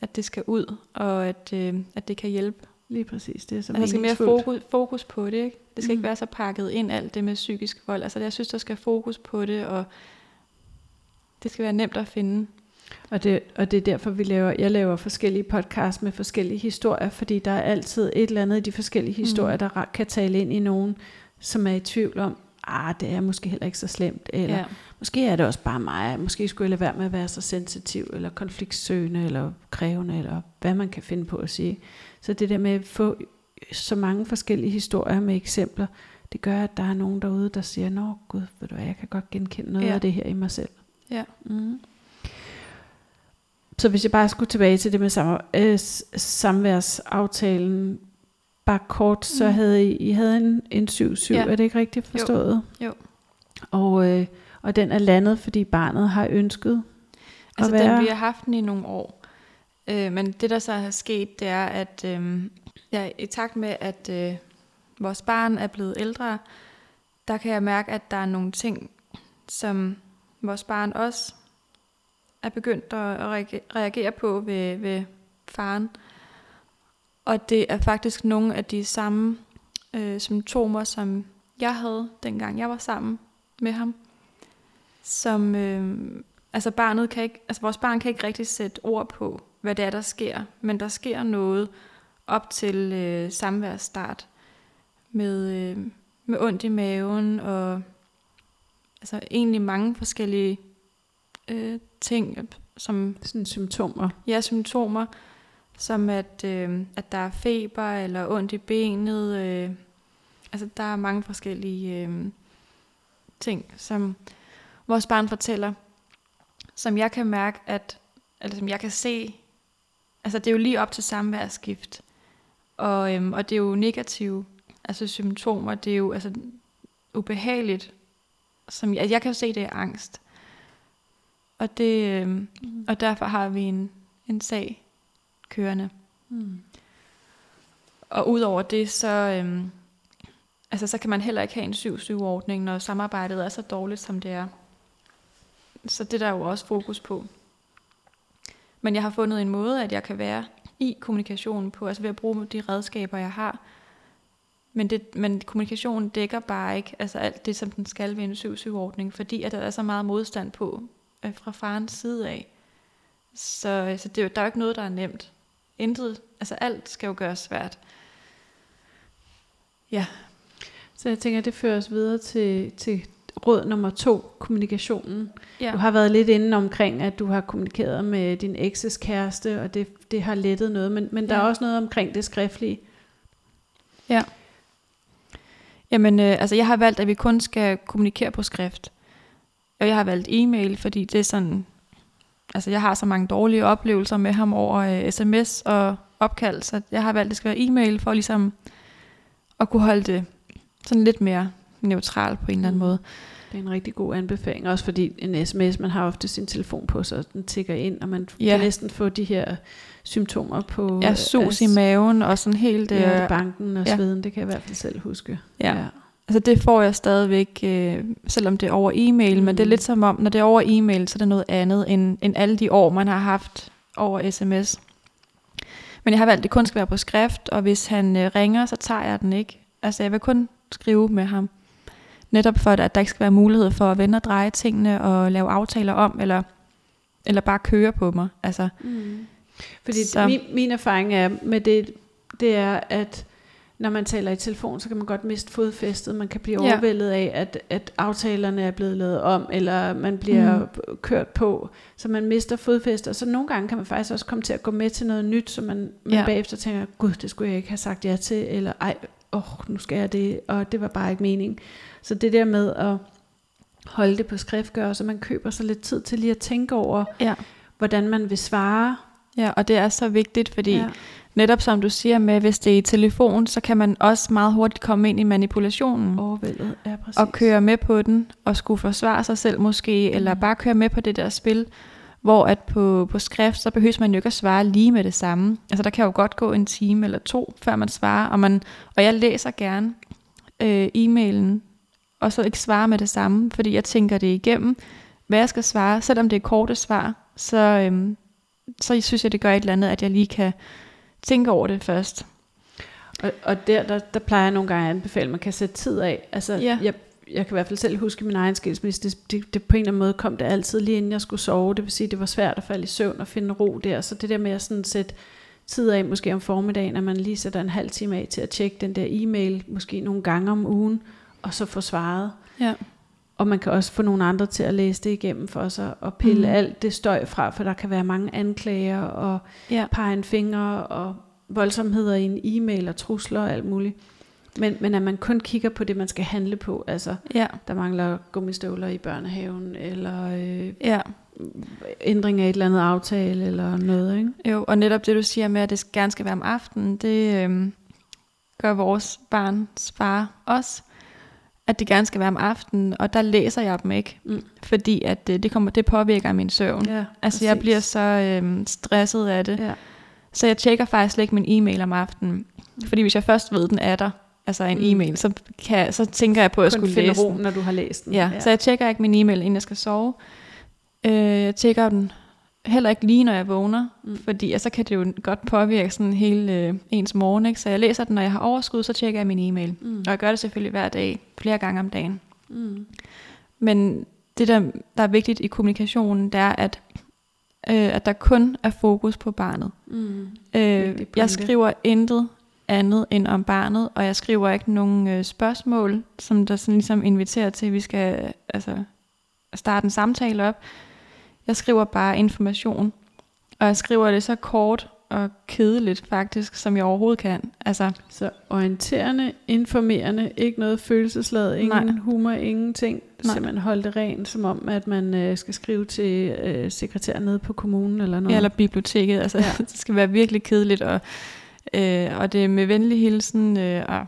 at det skal ud, og at, øh, at det kan hjælpe. Lige præcis, det er så Altså, der skal mere fokus, fokus på det, ikke? Det skal mm. ikke være så pakket ind, alt det med psykisk vold. Altså, jeg synes, der skal fokus på det, og det skal være nemt at finde. Og det, og det er derfor, vi laver, jeg laver forskellige podcasts med forskellige historier, fordi der er altid et eller andet i de forskellige historier, mm. der kan tale ind i nogen, som er i tvivl om, ah, det er måske heller ikke så slemt, eller ja. Måske er det også bare mig, måske skulle jeg lade være med at være så sensitiv, eller konfliktsøgende, eller krævende, eller hvad man kan finde på at sige. Så det der med at få så mange forskellige historier med eksempler, det gør, at der er nogen derude, der siger, nå gud, ved du hvad, jeg kan godt genkende noget. Ja. af det her i mig selv. Ja. Mm. Så hvis jeg bare skulle tilbage til det med sam- øh, samværsaftalen, bare kort, så Mm. havde I, I havde en, en 7-7, Ja. er det ikke rigtigt forstået? Jo. Og, øh, og den er landet, fordi barnet har ønsket Altså at være... den, vi har haft den i nogle år. Øh, men det, der så er sket, det er, at øh, ja, i takt med, at øh, vores barn er blevet ældre, der kan jeg mærke, at der er nogle ting, som vores barn også er begyndt at reagere på ved, ved faren. Og det er faktisk nogle af de samme øh, symptomer, som jeg havde, dengang jeg var sammen med ham. Som, øh, altså barnet kan ikke, altså vores barn kan ikke rigtig sætte ord på, hvad det er, der sker. Men der sker noget op til øh, samværsstart med, øh, med ondt i maven og altså egentlig mange forskellige øh, ting, som sådan symptomer. Ja, symptomer, som at, øh, at der er feber eller ondt i benet. Øh, altså der er mange forskellige øh, ting, som vores barn fortæller, som jeg kan mærke, at, eller som jeg kan se, altså det er jo lige op til samværsskift, og, øhm, og det er jo negative altså symptomer, det er jo altså ubehageligt, som jeg, jeg kan jo se, det er angst. Og, det, øhm, mm. og derfor har vi en, en sag kørende. Mm. Og udover det, så, øhm, altså, så kan man heller ikke have en 7-7-ordning, når samarbejdet er så dårligt, som det er. Så det der er jo også fokus på. Men jeg har fundet en måde, at jeg kan være i kommunikationen på, altså ved at bruge de redskaber, jeg har. Men, det, men kommunikationen dækker bare ikke altså alt det, som den skal ved en 7-7-ordning, fordi at der er så meget modstand på øh, fra farens side af. Så, så det, der er jo ikke noget, der er nemt. Intet, altså alt skal jo gøres svært. Ja. Så jeg tænker, det fører os videre til, til råd nummer to, kommunikationen. Ja. Du har været lidt inde omkring, at du har kommunikeret med din ekses kæreste, og det, det har lettet noget, men, men der ja. er også noget omkring det skriftlige. Ja. Jamen, øh, altså jeg har valgt, at vi kun skal kommunikere på skrift. Og jeg har valgt e-mail, fordi det er sådan, altså jeg har så mange dårlige oplevelser med ham over øh, sms og opkald, så jeg har valgt, at det skal være e-mail for ligesom at kunne holde det sådan lidt mere neutral på en eller anden mm. måde. Det er en rigtig god anbefaling, også fordi en sms, man har ofte sin telefon på, så den tigger ind, og man ja. kan næsten få de her symptomer på... Ja, sus i maven og sådan helt... Ja, øh, banken og ja. sveden, det kan jeg i hvert fald selv huske. Ja. ja. Altså det får jeg stadigvæk, øh, selvom det er over e-mail, mm. men det er mm. lidt som om, når det er over e-mail, så er det noget andet end, end alle de år, man har haft over sms. Men jeg har valgt, at det kun skal være på skrift, og hvis han øh, ringer, så tager jeg den ikke. Altså jeg vil kun skrive med ham. Netop for, at der ikke skal være mulighed for at vende og dreje tingene og lave aftaler om, eller, eller bare køre på mig. Altså, mm. Fordi så. min, min erfaring er med det, det er, at når man taler i telefon, så kan man godt miste fodfæstet. Man kan blive overvældet af, at, at aftalerne er blevet lavet om, eller man bliver mm. kørt på, så man mister fodfæstet. Og så nogle gange kan man faktisk også komme til at gå med til noget nyt, så man, man ja. bagefter tænker, gud, det skulle jeg ikke have sagt ja til, eller ej, åh, oh, nu skal jeg det, og det var bare ikke mening. Så det der med at holde det på skrift, gør så man køber sig lidt tid til lige at tænke over, ja. hvordan man vil svare. Ja, og det er så vigtigt, fordi ja. netop som du siger med, hvis det er i telefon, så kan man også meget hurtigt komme ind i manipulationen. Overvældet, ja præcis. Og køre med på den, og skulle forsvare sig selv måske, mm. eller bare køre med på det der spil, hvor at på, på skrift, så behøver man jo ikke at svare lige med det samme. Altså der kan jo godt gå en time eller to, før man svarer, og, man, og jeg læser gerne øh, e-mailen, og så ikke svare med det samme, fordi jeg tænker det igennem, hvad jeg skal svare, selvom det er korte svar, så, øhm, så synes jeg, det gør et eller andet, at jeg lige kan tænke over det først. Og, og der, der, der plejer jeg nogle gange at anbefale, at man kan sætte tid af. Altså, ja. jeg, jeg kan i hvert fald selv huske min egen skilsmisse, det, det, det på en eller anden måde kom det altid lige inden jeg skulle sove, det vil sige, det var svært at falde i søvn og finde ro der, så det der med at sådan sætte tid af, måske om formiddagen, at man lige sætter en halv time af til at tjekke den der e-mail, måske nogle gange om ugen, og så få svaret. Ja. Og man kan også få nogle andre til at læse det igennem for sig, og pille mm. alt det støj fra, for der kan være mange anklager, og ja. pege en finger, og voldsomheder i en e-mail, og trusler og alt muligt. Men, men at man kun kigger på det, man skal handle på. Altså, ja. der mangler gummistøvler i børnehaven, eller øh, ja. ændring af et eller andet aftale, eller noget. Ikke? Jo, og netop det, du siger med, at det gerne skal være om aftenen, det øh, gør vores barns far også. at det gerne skal være om aftenen, og der læser jeg dem ikke, Mm. fordi at det, det, kommer, det påvirker min søvn. Ja, altså jeg bliver så øhm, stresset af det. Ja. Så jeg tjekker faktisk slet ikke min e-mail om aftenen. Fordi hvis jeg først ved, den er der, altså en Mm. e-mail, så, kan, så tænker jeg på, at jeg Kun skulle finde læse ro, den. når du har læst den. Ja, så jeg tjekker ikke min e-mail, inden jeg skal sove. Øh, jeg tjekker den heller ikke lige, når jeg vågner, Mm. fordi ja, så kan det jo godt påvirke sådan hele øh, ens morgen. Ikke? Så jeg læser den, når jeg har overskud, så tjekker jeg min e-mail. Mm. Og jeg gør det selvfølgelig hver dag, flere gange om dagen. Mm. Men det, der, der er vigtigt i kommunikationen, det er, at, øh, at der kun er fokus på barnet. Mm. Øh, jeg skriver intet andet end om barnet, og jeg skriver ikke nogen øh, spørgsmål, som der sådan ligesom inviterer til, at vi skal altså, starte en samtale op. Jeg skriver bare information, og jeg skriver det så kort og kedeligt faktisk, som jeg overhovedet kan. Altså, Så orienterende, informerende, ikke noget følelsesladet, ingen Nej. humor, ingenting. Nej. Simpelthen holde det rent, som om, at man øh, skal skrive til øh, sekretær nede på kommunen eller noget. ja, eller biblioteket. Altså, ja. [laughs] det skal være virkelig kedeligt, og, øh, og det er med venlig hilsen, øh, og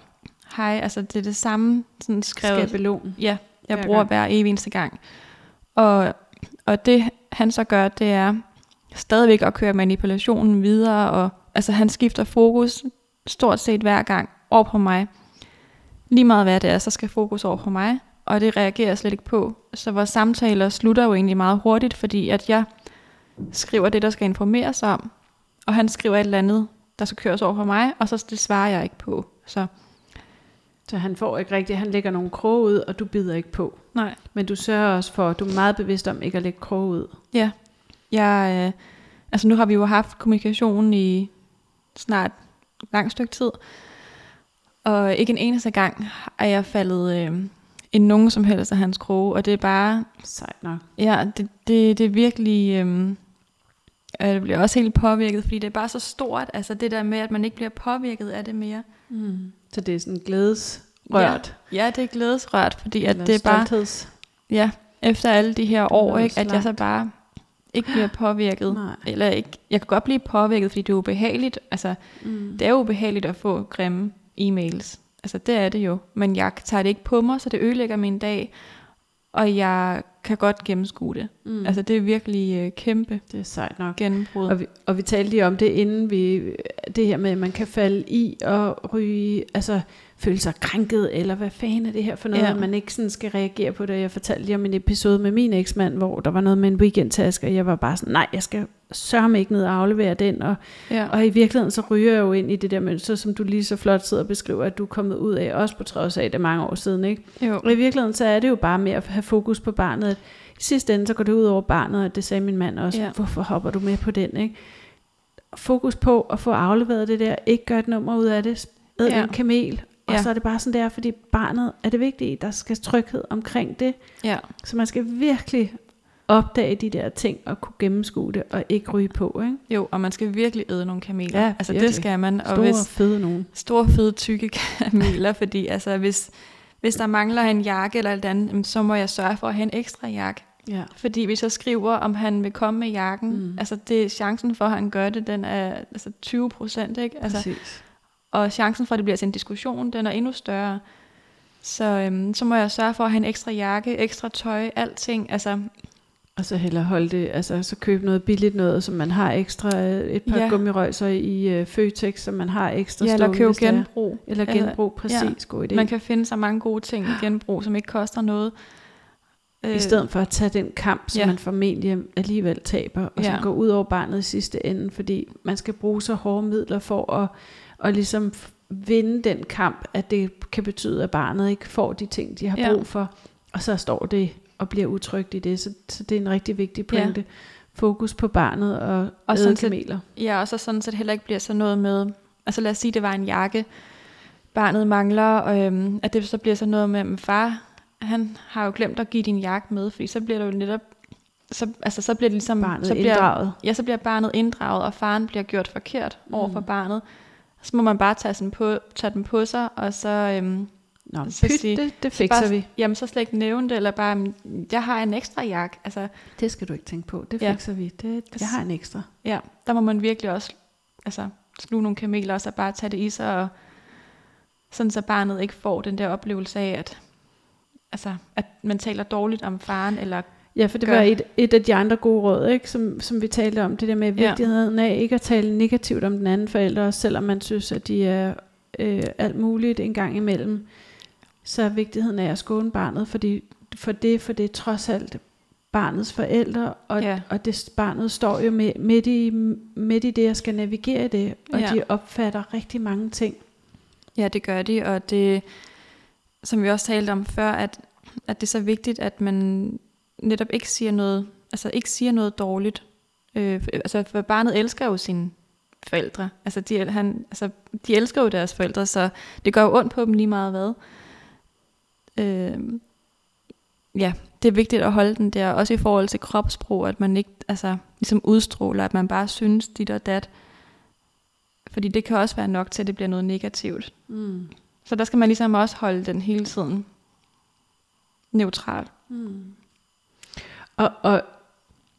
hej, altså det er det samme sådan skrevet. Skabelon. Ja, jeg Hver bruger gang. hver evig eneste gang. Og, og det han så gør, det er stadigvæk at køre manipulationen videre, og altså han skifter fokus stort set hver gang over på mig. Lige meget hvad det er, så skal fokus over på mig, og det reagerer jeg slet ikke på. Så vores samtaler slutter jo egentlig meget hurtigt, fordi at jeg skriver det, der skal informeres om, og han skriver et eller andet, der skal køres over på mig, og så det svarer jeg ikke på. Så Så han får ikke rigtigt, han lægger nogle kroge ud, og du bider ikke på. nej. Men du sørger også for, du er meget bevidst om ikke at lægge kroge ud. Ja, jeg, øh, altså nu har vi jo haft kommunikation i snart et langt stykke tid, og ikke en eneste gang er jeg faldet øh, i nogen som helst af hans kroge, og det er bare, Sejt nok. ja, det, det, det er virkelig, øh, jeg bliver også helt påvirket, fordi det er bare så stort, altså det der med, at man ikke bliver påvirket af det mere. Mm. Så det er sådan glædesrørt. Ja, det er glædesrørt, fordi at eller det er bare, stoltheds. ja, efter alle de her år, ikke, at jeg så bare ikke bliver påvirket. Nej. Eller ikke, jeg kan godt blive påvirket, fordi det er ubehageligt. Altså, Mm. det er ubehageligt at få grimme e-mails. Altså, det er det jo. Men jeg tager det ikke på mig, så det ødelægger min dag. Og jeg kan godt gennemskue det. Mm. Altså, det er virkelig øh, kæmpe det er sejt nok. gennembrud. Og vi, og vi talte lige om det, inden vi, det her med, at man kan falde i og ryge, altså føle sig krænket, eller hvad fanden er det her for noget, ja. Ja. at man ikke sådan skal reagere på det. Jeg fortalte lige om en episode med min eksmand, hvor der var noget med en weekendtaske, og jeg var bare sådan, nej, jeg skal sørge mig ikke ned og aflevere den, og, ja. og i virkeligheden så ryger jeg jo ind i det der mønster, som du lige så flot sidder og beskriver, at du er kommet ud af, også på trods af det mange år siden, ikke? jo. Og i virkeligheden så er det jo bare med at have fokus på barnet. I sidste ende så går det ud over barnet, og det sagde min mand også. Ja. Hvorfor hopper du med på den? Ikke? Fokus på at få afleveret det der. Ikke gøre et nummer ud af det. Æd ja. Ja. en kamel. Og Ja. så er det bare sådan der, fordi barnet er det vigtige. Der skal tryghed omkring det. ja. Så man skal virkelig opdage de der ting og kunne gennemskue det og ikke ryge på. Ikke? Jo, og man skal virkelig æde nogle kameler. Ja, altså, virkelig. det skal man. Og Store, hvis, fede nogen. store, fede, tykke kameler, fordi altså, hvis, hvis der mangler en jakke eller et andet, så må jeg sørge for at have en ekstra jakke. Ja. Fordi hvis jeg skriver, om han vil komme med jakken, mm. altså det, chancen for, at han gør det, den er altså 20 procent, ikke? Altså, Præcis. og chancen for, at det bliver til en diskussion, den er endnu større. Så, øhm, så må jeg sørge for at have en ekstra jakke, ekstra tøj, alting. Altså, Og så hellere holde det, altså så købe noget billigt noget, som man har ekstra, øh, et par ja. Gummirøjser i øh, Føtex, som man har ekstra ja, eller købe er. genbrug. Eller Eller- genbrug, præcis, ja. god idé. Man kan finde så mange gode ting i genbrug, som ikke koster noget. I stedet for at tage den kamp, som ja. man formentlig alligevel taber, og som Ja. går ud over barnet i sidste ende, fordi man skal bruge så hårde midler for at, at ligesom vinde den kamp, at det kan betyde, at barnet ikke får de ting, de har Ja. brug for, og så står det og bliver utrygt i det, så, så det er en rigtig vigtig pointe. Fokus på barnet og, og sådan set- kameler. Ja, og så sådan set heller ikke bliver sådan noget med, altså lad os sige, det var en jakke, barnet mangler, og øhm, at det så bliver sådan noget med, at far, han har jo glemt at give din jakke med, fordi så bliver det jo netop, så, altså så bliver det ligesom, Barnet så bliver, inddraget. Ja, så bliver barnet inddraget, og faren bliver gjort forkert over for Mm. barnet. Så må man bare tage, sådan på, tage den på sig, og så, øhm, Nå, så pyt, sige- det, det fikser bare, vi. jamen, så slet ikke nævne det, eller bare, "Mm, jeg har en ekstra jakke. Altså, Det skal du ikke tænke på. Det Ja. fikser vi. Det, jeg har en ekstra. Ja, der må man virkelig også altså, sluge nogle kameler, og så bare tage det i sig, og sådan så barnet ikke får den der oplevelse af, at altså, at man taler dårligt om faren, eller Ja, for det gør. var et, et af de andre gode råd, ikke? Som, som vi talte om, det der med Ja. vigtigheden af ikke at tale negativt om den anden forælder, selvom man synes, at de er øh, alt muligt en gang imellem, så er vigtigheden af at skåne barnet, fordi, for det, for det er trods alt barnets forældre, og, Ja. og det, barnet står jo med, midt, i, midt i det og skal navigere i det, og Ja. de opfatter rigtig mange ting. Ja, det gør de, og det, som vi også talte om før, at, at det er så vigtigt, at man netop ikke siger noget, altså ikke siger noget dårligt. Øh, altså, for barnet elsker jo sine forældre. Altså de, han, altså, de elsker jo deres forældre, så det gør jo ondt på dem lige meget hvad. Øh, ja, det er vigtigt at holde den der, også i forhold til kropssprog, at man ikke altså, ligesom udstråler, at man bare synes dit og dat. Fordi det kan også være nok til, at det bliver noget negativt. Mm. Så der skal man ligesom også holde den hele tiden neutral. Mm. Og, og,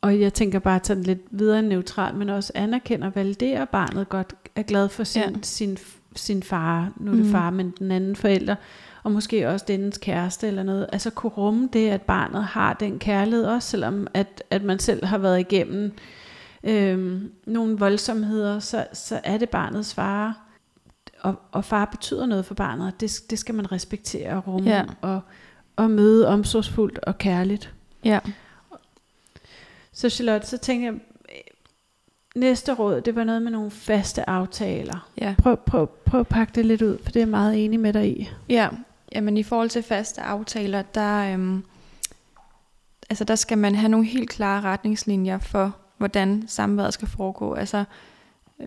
og jeg tænker bare at tage den lidt videre neutral, men også anerkender og validerer barnet godt, er glad for sin, Ja. sin, sin far, nu er det Mhm. far, men den anden forælder, og måske også dens kæreste eller noget. Altså kunne rumme det, at barnet har den kærlighed, også selvom at, at man selv har været igennem øhm, nogle voldsomheder, så, så er det barnets far. Og, og far betyder noget for barnet, og det, det skal man respektere og rumme, Ja. og, og møde omsorgsfuldt og kærligt. Ja. Så Charlotte, så tænker jeg, øh, næste råd, det var noget med nogle faste aftaler. Ja. Prøv, prøv, prøv at pakke det lidt ud, for det er jeg meget enig med dig i. Ja, jamen i forhold til faste aftaler, der, øhm, altså der skal man have nogle helt klare retningslinjer for, hvordan samværet skal foregå. Altså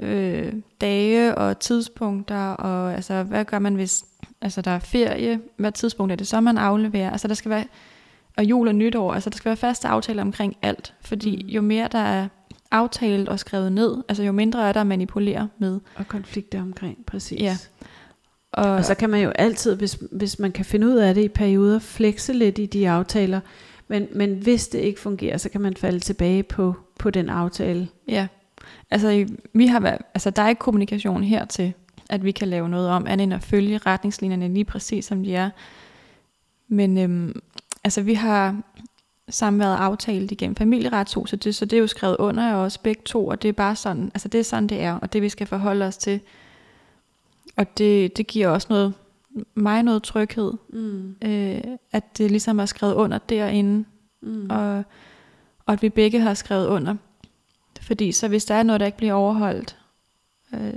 øh, dage og tidspunkter, og altså hvad gør man, hvis altså, der er ferie, hvad tidspunkt er det så, man afleverer. Altså der skal være, og jul og nytår, altså der skal være faste aftaler omkring alt, fordi Mm. jo mere der er aftalt og skrevet ned, altså jo mindre er der at manipulere med. Og konflikter omkring, præcis. Ja. Og, Og så kan man jo altid, hvis, hvis man kan finde ud af det i perioder, flekse lidt i de aftaler. Men, men hvis det ikke fungerer, så kan man falde tilbage på, på den aftale. Ja, altså vi har været, altså der er ikke kommunikation her til, at vi kan lave noget om, andet end at følge retningslinjerne lige præcis som de er. Men øhm, altså vi har samværet aftalt igennem familieretshuset, det, så det er jo skrevet under af os begge to, og det er bare sådan, altså det er sådan det er, og det vi skal forholde os til. Og det, det giver også noget, mig noget tryghed, Mm. øh, at det ligesom er skrevet under derinde, Mm. og, og at vi begge har skrevet under. Fordi så hvis der er noget, der ikke bliver overholdt, øh,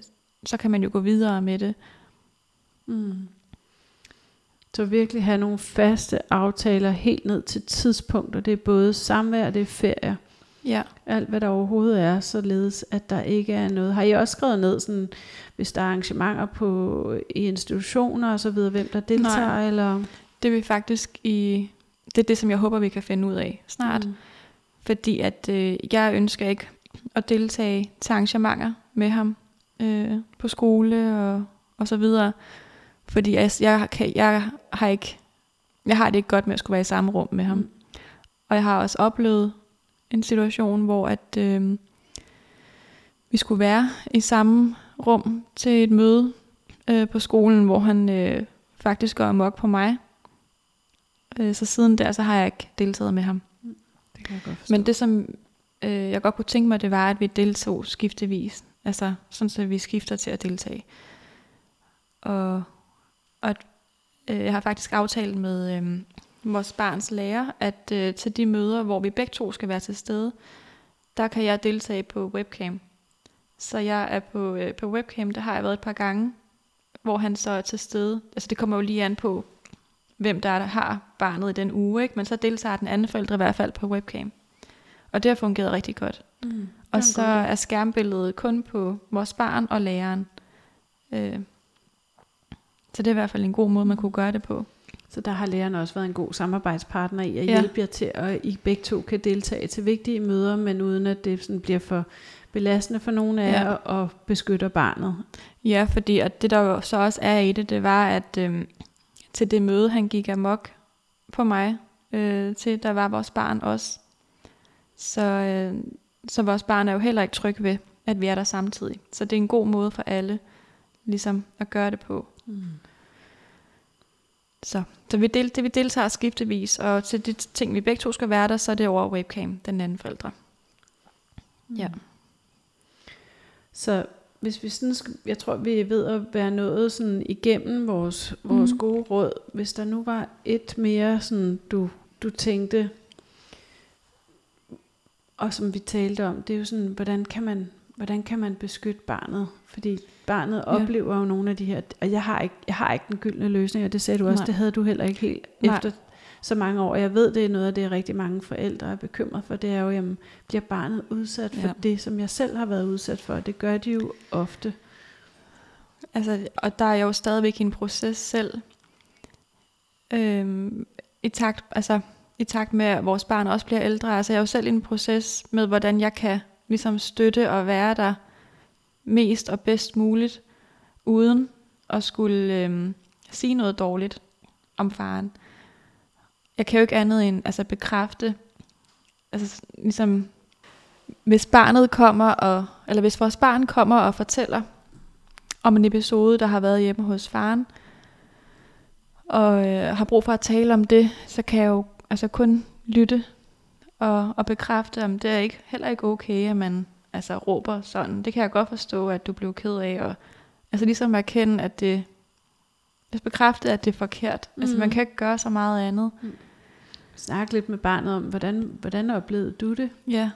så kan man jo gå videre med det. Mm. Så virkelig have nogle faste aftaler helt ned til tidspunkter. Det er både samvær, det er ferie. Ja. Alt hvad der overhovedet er, således at der ikke er noget. Har I også skrevet ned, sådan, hvis der er arrangementer på, i institutioner og så videre, hvem der deltager? Nej. Eller? Det vil faktisk i, det er det, som jeg håber, vi kan finde ud af snart. Mm. Fordi at øh, jeg ønsker ikke at deltage til arrangementer med ham øh, på skole og, og så videre. Fordi jeg, jeg, kan, jeg har ikke, jeg har det ikke godt med at skulle være i samme rum med ham. Mm. Og jeg har også oplevet en situation, hvor at øh, vi skulle være i samme rum til et møde øh, på skolen, hvor han øh, faktisk går amok på mig. Øh, så siden der, så har jeg ikke deltaget med ham. Det kan jeg godt forstå. Men det, som øh, jeg godt kunne tænke mig, det var, at vi deltog skiftevis. Altså sådan, så vi skifter til at deltage. Og, og at, øh, jeg har faktisk aftalt med øh, vores barns lærer, at øh, til de møder, hvor vi begge to skal være til stede, der kan jeg deltage på webcam. Så jeg er på, øh, på webcam, der har jeg været et par gange, hvor han så er til stede. Altså det kommer jo lige an på, hvem der, er, der har barnet i den uge, ikke? men så deltager den anden forældre i hvert fald på webcam. Og det har fungeret rigtig godt. Mm. Og så god er skærmbilledet kun på vores barn og læreren. Øh, så det er i hvert fald en god måde, man kunne gøre det på. Så der har læreren også været en god samarbejdspartner i at Ja. hjælpe jer til, at I begge to kan deltage til vigtige møder, men uden at det sådan bliver for belastende for nogen af Ja. jer, og beskytter barnet. Ja, fordi at det der jo så også er i det, det var, at øh, til det møde, han gik amok på mig, øh, til der var vores barn også. Så, øh, så vores barn er jo heller ikke tryg ved, at vi er der samtidig. Så det er en god måde for alle, ligesom at gøre det på. Mm. Så, så vi, del, det, vi deltager skiftevis, og til de ting, vi begge to skal være der, så er det over webcam, den anden forældre. Ja. Så hvis vi sådan skal, jeg tror, vi er ved at være nået sådan igennem vores, vores Mhm. gode råd. Hvis der nu var et mere, sådan, du, du tænkte, og som vi talte om, det er jo sådan, hvordan kan man, hvordan kan man beskytte barnet? Fordi barnet Ja. oplever jo nogle af de her, og jeg har ikke, jeg har ikke den gyldne løsning, og det sagde du også, Nej. det havde du heller ikke helt Nej. efter så mange år. Jeg ved, det er noget af det, rigtig mange forældre er bekymret for, det er jo, jamen, bliver barnet udsat for ja. det, som jeg selv har været udsat for? Det gør de jo ofte. Altså, og der er jeg jo stadigvæk i en proces selv. Øhm, i, takt, altså, I takt med, at vores barn også bliver ældre. Altså, jeg er jo selv i en proces med, hvordan jeg kan ligesom støtte og være der mest og bedst muligt, uden at skulle øh, sige noget dårligt om faren. Jeg kan jo ikke andet end altså, bekræfte, altså ligesom, hvis barnet kommer, og, eller hvis vores barn kommer og fortæller om en episode, der har været hjemme hos faren, og øh, har brug for at tale om det, så kan jeg jo altså kun lytte og, og bekræfte, om det er ikke, heller ikke okay, at man altså, råber sådan. Det kan jeg godt forstå, at du blev ked af, og altså ligesom erkende, at det, altså bekræfte, at det er forkert. Mm. Altså Mm. man kan ikke gøre så meget andet. Snak lidt med barnet om, hvordan, hvordan oplevede du det? Ja,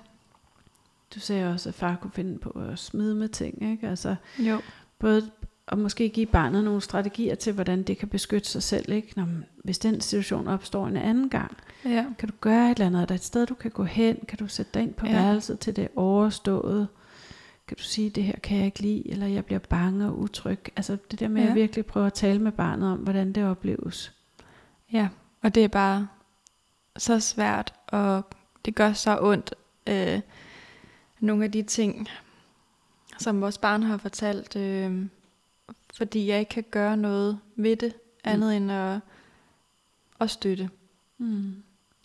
Du sagde også, at far kunne finde på at smide med ting. Ikke? Altså, jo. både at måske give barnet nogle strategier til, hvordan det kan beskytte sig selv. Ikke? Når, man- hvis den situation opstår en anden gang, Ja. kan du gøre et eller andet? Er der et sted, du kan gå hen? Kan du sætte dig ind på Ja. værelset til det overståede? Kan du sige, det her kan jeg ikke lide, eller jeg bliver bange og utryg? Altså det der med Ja. at virkelig prøve at tale med barnet om, hvordan det opleves. Ja, og det er bare så svært, og det gør så ondt. Øh, nogle af de ting, som vores barn har fortalt, øh, fordi jeg ikke kan gøre noget ved det, andet mm. end at, at støtte. Mm.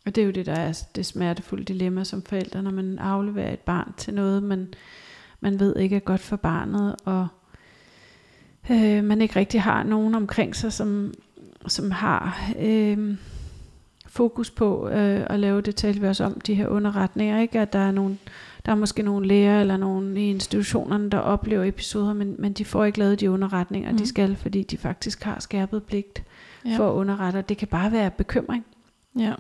Og det er jo det, der er det smertefulde dilemma som forældre, når man afleverer et barn til noget, man, man ved ikke er godt for barnet, og øh, man ikke rigtig har nogen omkring sig, som, som har øh, fokus på øh, at lave det, talte vi også om, de her underretninger, ikke? at der er, nogle, der er måske nogle læger eller nogle i institutionerne, der oplever episoder, men, men de får ikke lavet de underretninger, mm. De skal, fordi de faktisk har skærpet pligt Ja. for at underrette, det kan bare være bekymring. ja.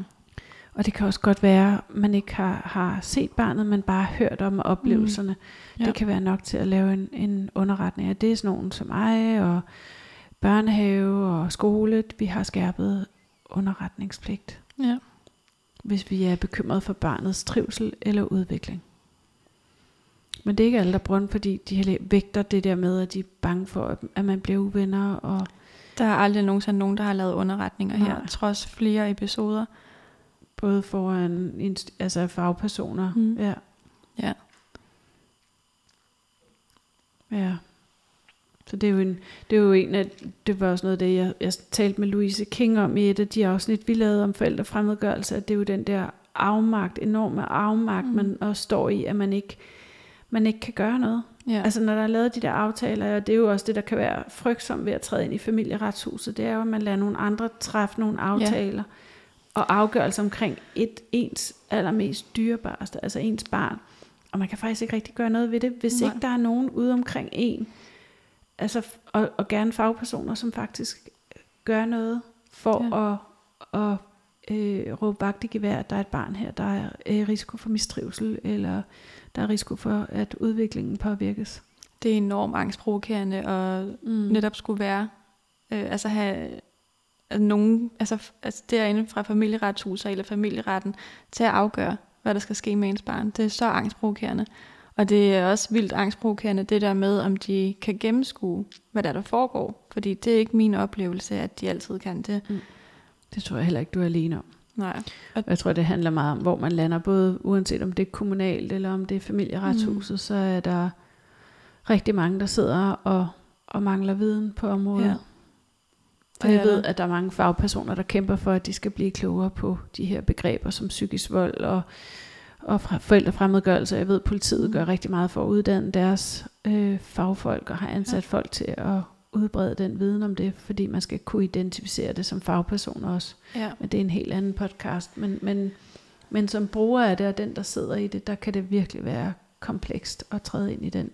Og det kan også godt være, at man ikke har, har set barnet, men bare hørt om oplevelserne. Mm. Ja. Det kan være nok til at lave en, en underretning. Og det er sådan nogen som mig, og børnehave og skole. Vi har skærpet underretningspligt, ja. hvis vi er bekymret for barnets trivsel eller udvikling. Men det er ikke alle, der bruger fordi de vægter det der med, at de er bange for, at- man bliver uvenner. Og Der er aldrig nogensinde nogen, der har lavet underretninger her, Nej. trods flere episoder. både foran altså fagpersoner. Mm. Ja. Ja. Ja. Så det er jo en, det er jo en af, det var også noget af det, jeg, jeg talte med Louise King om i et af de afsnit, vi lavede om forældrefremmedgørelse, at det er jo den der afmagt, enorme afmagt, mm. man også står i, at man ikke, man ikke kan gøre noget. Ja. Altså når der er lavet de der aftaler, og det er jo også det, der kan være frygtsomt ved at træde ind i familieretshuset, det er jo, at man lader nogle andre træffe nogle aftaler ja. og afgørelser omkring et ens allermest dyrebareste, altså ens barn. Og man kan faktisk ikke rigtig gøre noget ved det, hvis Nej. ikke der er nogen ude omkring en, altså, og, og gerne fagpersoner, som faktisk gør noget for Ja. at, at øh, råbe vagt i gevær, at der er et barn her, der er øh, risiko for mistrivsel, eller der er risiko for, at udviklingen påvirkes. Det er enormt angstprovokerende og Mm. netop skulle være, øh, altså have at nogen, altså, altså derinde fra familieretshuset eller familieretten, til at afgøre, hvad der skal ske med ens barn. Det er så angstprovokerende. Og det er også vildt angstprovokerende, det der med, om de kan gennemskue, hvad der, der foregår. Fordi det er ikke min oplevelse, at de altid kan det. Det tror jeg heller ikke, du er alene om. Nej. Og jeg tror, det handler meget om, hvor man lander, både uanset om det er kommunalt eller om det er familieretshuset, mm. så er der rigtig mange, der sidder og, og mangler viden på området. Ja. Og jeg ved, at der er mange fagpersoner, der kæmper for, at de skal blive klogere på de her begreber som psykisk vold og, og forældrefremmedgørelse. Jeg ved, at politiet Mm. gør rigtig meget for at uddanne deres øh, fagfolk og har ansat ja. folk til at udbrede den viden om det, fordi man skal kunne identificere det som fagperson også. Ja. Men det er en helt anden podcast. Men, men, men som bruger af det, og den, der sidder i det, der kan det virkelig være komplekst at træde ind i den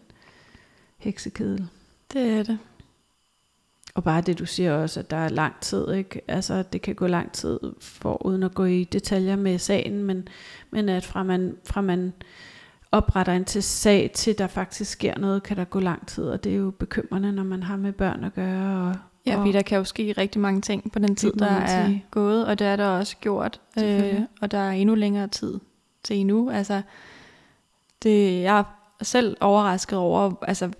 heksekedel. Det er det. Og bare det, du siger også, at der er lang tid, ikke? Altså, det kan gå lang tid, for, uden at gå i detaljer med sagen, men, men at fra man, fra man opretter en til sag, til der faktisk sker noget, kan der gå lang tid, og det er jo bekymrende, når man har med børn at gøre. Og, Ja, og, fordi der kan jo ske rigtig mange ting på den tid, der er sige. gået, og det er der også gjort. Øh, og der er endnu længere tid til endnu. Altså, det, jeg er selv overrasket over, altså,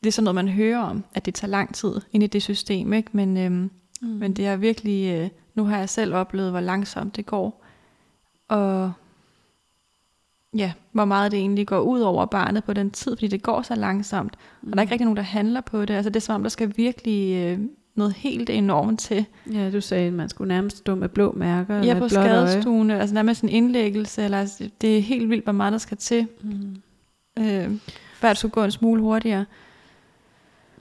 det er sådan noget, man hører om, at det tager lang tid ind i det system, ikke? Men, øhm, mm. men det er virkelig, øh, nu har jeg selv oplevet, hvor langsomt det går, og ja, hvor meget det egentlig går ud over barnet på den tid, fordi det går så langsomt, og der er ikke rigtig nogen, der handler på det. Altså det er som om, der skal virkelig øh, noget helt enormt til. Ja, du sagde, at man skulle nærmest stå med blå mærker. Ja, eller på skadestuen, altså nærmest en indlæggelse, eller altså, det er helt vildt, hvor meget der skal til, Mm. øh, før det skulle gå en smule hurtigere.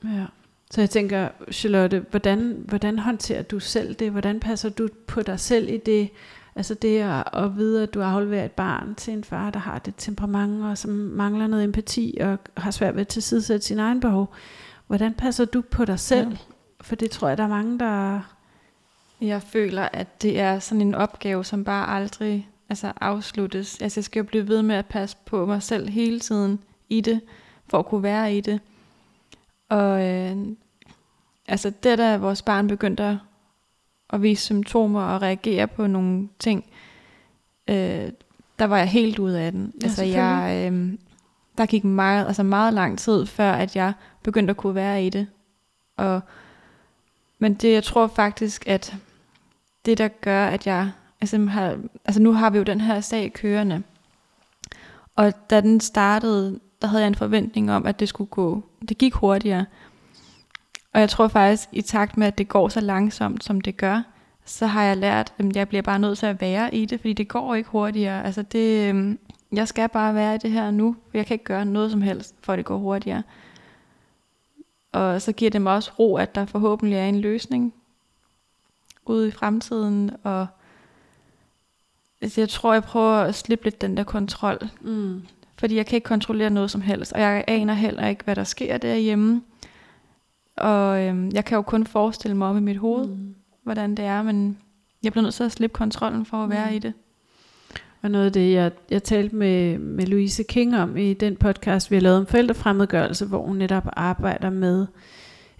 Ja. Så jeg tænker, Charlotte, hvordan, hvordan håndterer du selv det? Hvordan passer du på dig selv i det? Altså det at, at vide, at du afleverer et barn til en far, der har det temperament, og som mangler noget empati, og har svært ved at tilsidesætte sin egen behov. Hvordan passer du på dig selv? Ja. For det tror jeg, der er mange, der... Jeg føler, at det er sådan en opgave, som bare aldrig altså, afsluttes. Altså, jeg skal jo blive ved med at passe på mig selv hele tiden i det, for at kunne være i det. Og øh, altså, det da vores barn begyndte at, at vise symptomer og reagere på nogle ting, øh, der var jeg helt ude af den. Ja, altså, jeg, øh, der gik meget, altså meget lang tid, før at jeg begyndte at kunne være i det. Og, men det, jeg tror faktisk, at det, der gør, at jeg... Altså, har, altså nu har vi jo den her sag kørende. Og da den startede, der havde jeg en forventning om, at det skulle gå... Det gik hurtigere. Og jeg tror faktisk, i takt med, at det går så langsomt, som det gør, så har jeg lært, at jeg bliver bare nødt til at være i det, fordi det går ikke hurtigere. Altså det, øhm, jeg skal bare være i det her nu. Jeg kan ikke gøre noget som helst, for at det går hurtigere. Og så giver det mig også ro, at der forhåbentlig er en løsning ude i fremtiden. Og altså, jeg tror, jeg prøver at slippe lidt den der kontrol. Mm. Fordi jeg kan ikke kontrollere noget som helst. Og jeg aner heller ikke, hvad der sker derhjemme. Og øhm, jeg kan jo kun forestille mig om i mit hoved, mm. Hvordan det er. Men jeg bliver nødt til at slippe kontrollen for at være Mm. i det. Og noget af det, jeg, jeg talte med, med Louise King om i den podcast, vi har lavet om forældrefremmedgørelse, hvor hun netop arbejder med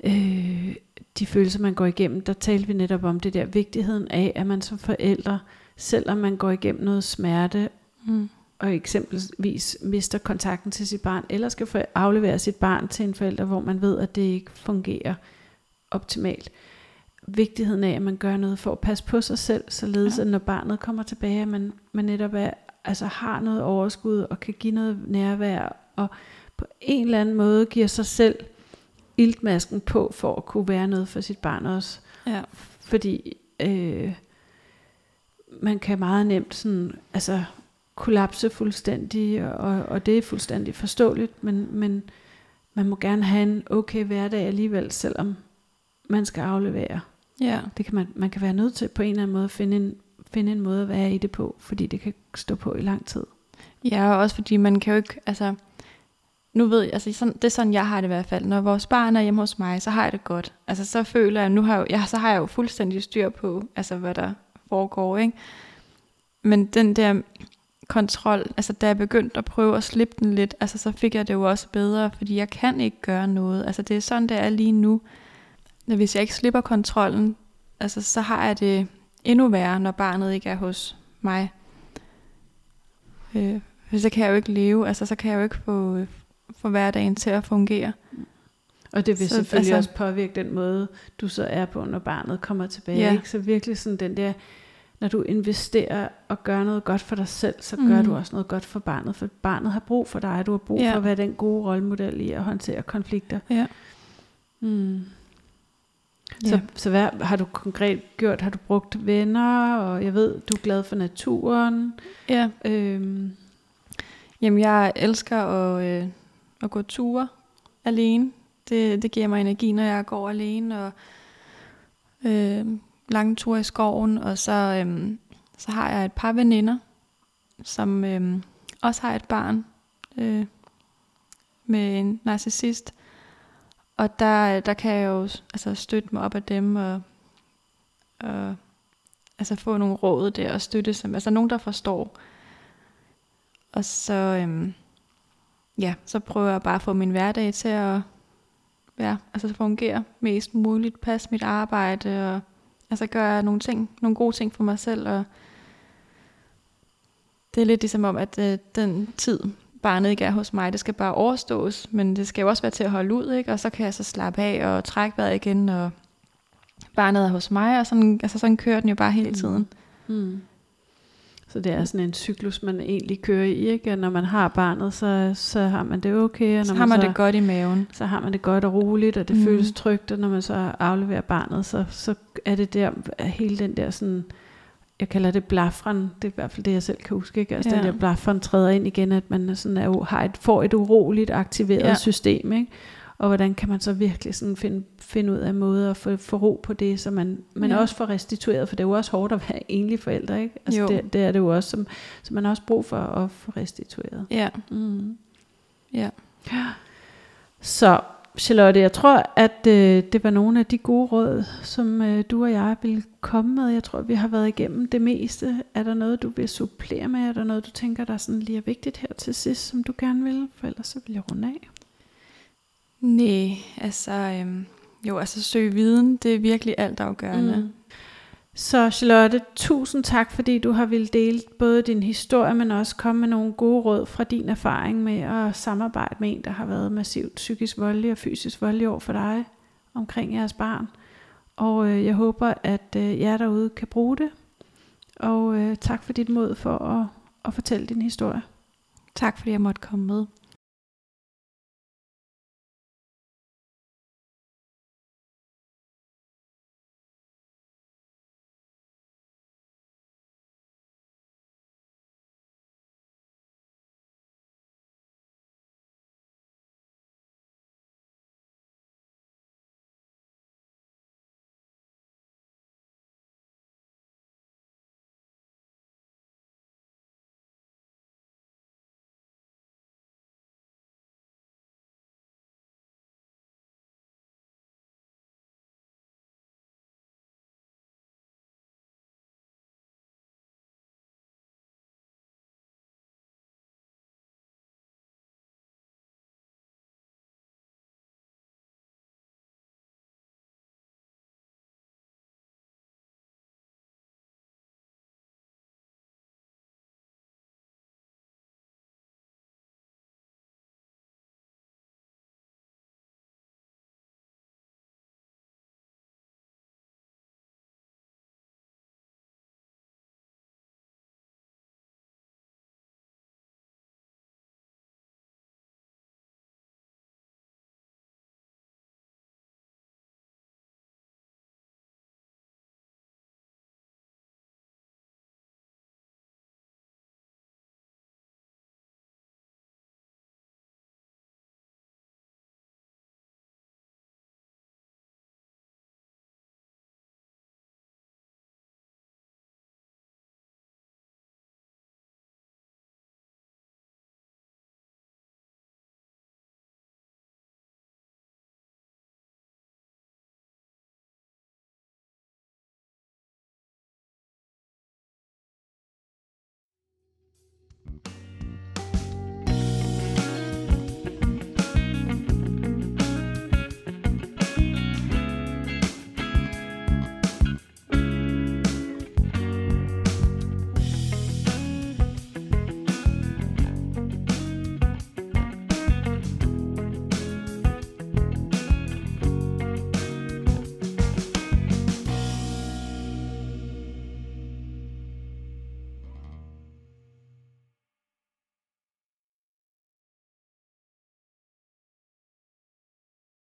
øh, de følelser, man går igennem. Der talte vi netop om det der vigtigheden af, at man som forældre, selvom man går igennem noget smerte, Mm. Og eksempelvis mister kontakten til sit barn, eller skal aflevere sit barn til en forælder, hvor man ved, at det ikke fungerer optimalt. Vigtigheden af, at man gør noget for at passe på sig selv, således Ja. at når barnet kommer tilbage, at man, man netop er, altså har noget overskud, og kan give noget nærvær, og på en eller anden måde giver sig selv iltmasken på, for at kunne være noget for sit barn også. Ja. Fordi øh, man kan meget nemt sådan, altså, kollapse fuldstændig, og, og det er fuldstændig forståeligt, men, men man må gerne have en okay hverdag alligevel, selvom man skal aflevere. ja. Det kan man, man kan være nødt til på en eller anden måde at finde en, finde en måde at være i det på, fordi det kan stå på i lang tid. Ja, og også fordi man kan jo ikke, altså, nu ved jeg, altså sådan, det er sådan, jeg har det i hvert fald. Når vores barn er hjemme hos mig, så har jeg det godt. Altså, så føler jeg, nu har jeg, ja, så har jeg jo fuldstændig styr på, altså, hvad der foregår, ikke? Men den der kontrol, altså da jeg begyndte at prøve at slippe den lidt, altså så fik jeg det jo også bedre, fordi jeg kan ikke gøre noget. Altså det er sådan, det er lige nu. Når Hvis jeg ikke slipper kontrollen, altså så har jeg det endnu værre, når barnet ikke er hos mig. Øh, så kan jeg jo ikke leve, altså så kan jeg jo ikke få, få hverdagen til at fungere. Og det vil Så, selvfølgelig altså, også påvirke den måde, du så er på, når barnet kommer tilbage. Ja. Ikke? Så virkelig sådan den der, når du investerer og gør noget godt for dig selv, så mm. gør Mhm. du også noget godt for barnet. For barnet har brug for dig, du har brug Ja. for at være den gode rollemodel i at håndtere konflikter. Ja. Mm. Ja. Så, så hvad har du konkret gjort? Har du brugt venner, og jeg ved, du er glad for naturen. ja. Øhm, Jamen, jeg elsker at, øh, at gå ture alene. Det, det giver mig energi, når jeg går alene og øh, lange ture i skoven. Og så, øhm, så har jeg et par veninder, som øhm, også har et barn øh, med en narcissist. Og der, der kan jeg jo altså, støtte mig op af dem og, og altså, få nogle råd der og støtte som altså nogen, der forstår. Og så, øhm, ja, så prøver jeg bare at få min hverdag til at ja, altså fungere mest muligt, passe mit arbejde og altså gøre nogle ting, nogle gode ting for mig selv. Og det er lidt ligesom om, at øh, den tid, barnet ikke er hos mig, det skal bare overstås, men det skal jo også være til at holde ud, ikke? og så kan jeg så slappe af og trække vejret igen, og barnet er hos mig, og sådan, altså sådan kører den jo bare hele tiden. Mm. Så det er sådan en cyklus, man egentlig kører i, ikke? Og når man har barnet, så, så har man det okay. Og når så har man, man så, det godt i maven. Så har man det godt og roligt, og det mm. føles trygt, og når man så afleverer barnet, så, så er det der, hele den der sådan, jeg kalder det blafren, det er i hvert fald det, jeg selv kan huske, ikke? Altså ja. den der blafren træder ind igen, at man sådan er, har et, får et uroligt aktiveret ja. system, ikke? Og hvordan kan man så virkelig sådan finde, finde ud af måder at få, få ro på det, så man, man ja. også får restitueret, for det er jo også hårdt at være [laughs] enlig forældre, ikke? Altså det, det er det jo også, som, som man har også brug for at få restitueret. Ja. Mm. Ja. Så Charlotte, jeg tror, at øh, det var nogle af de gode råd, som øh, du og jeg vil komme med. Jeg tror, vi har været igennem det meste. Er der noget, du vil supplere med? Er der noget, du tænker, der sådan lige er vigtigt her til sidst, som du gerne vil? For ellers så vil jeg runde af. Nej, altså, øhm, jo, altså søge viden, det er virkelig alt afgørende. Mm. Så Charlotte, tusind tak, fordi du har ville dele både din historie, men også komme med nogle gode råd fra din erfaring med at samarbejde med en, der har været massivt psykisk voldelig og fysisk voldelig over for dig omkring jeres barn. Og øh, jeg håber, at øh, jer derude kan bruge det. Og øh, tak for dit mod for at, at fortælle din historie. Tak fordi jeg måtte komme med.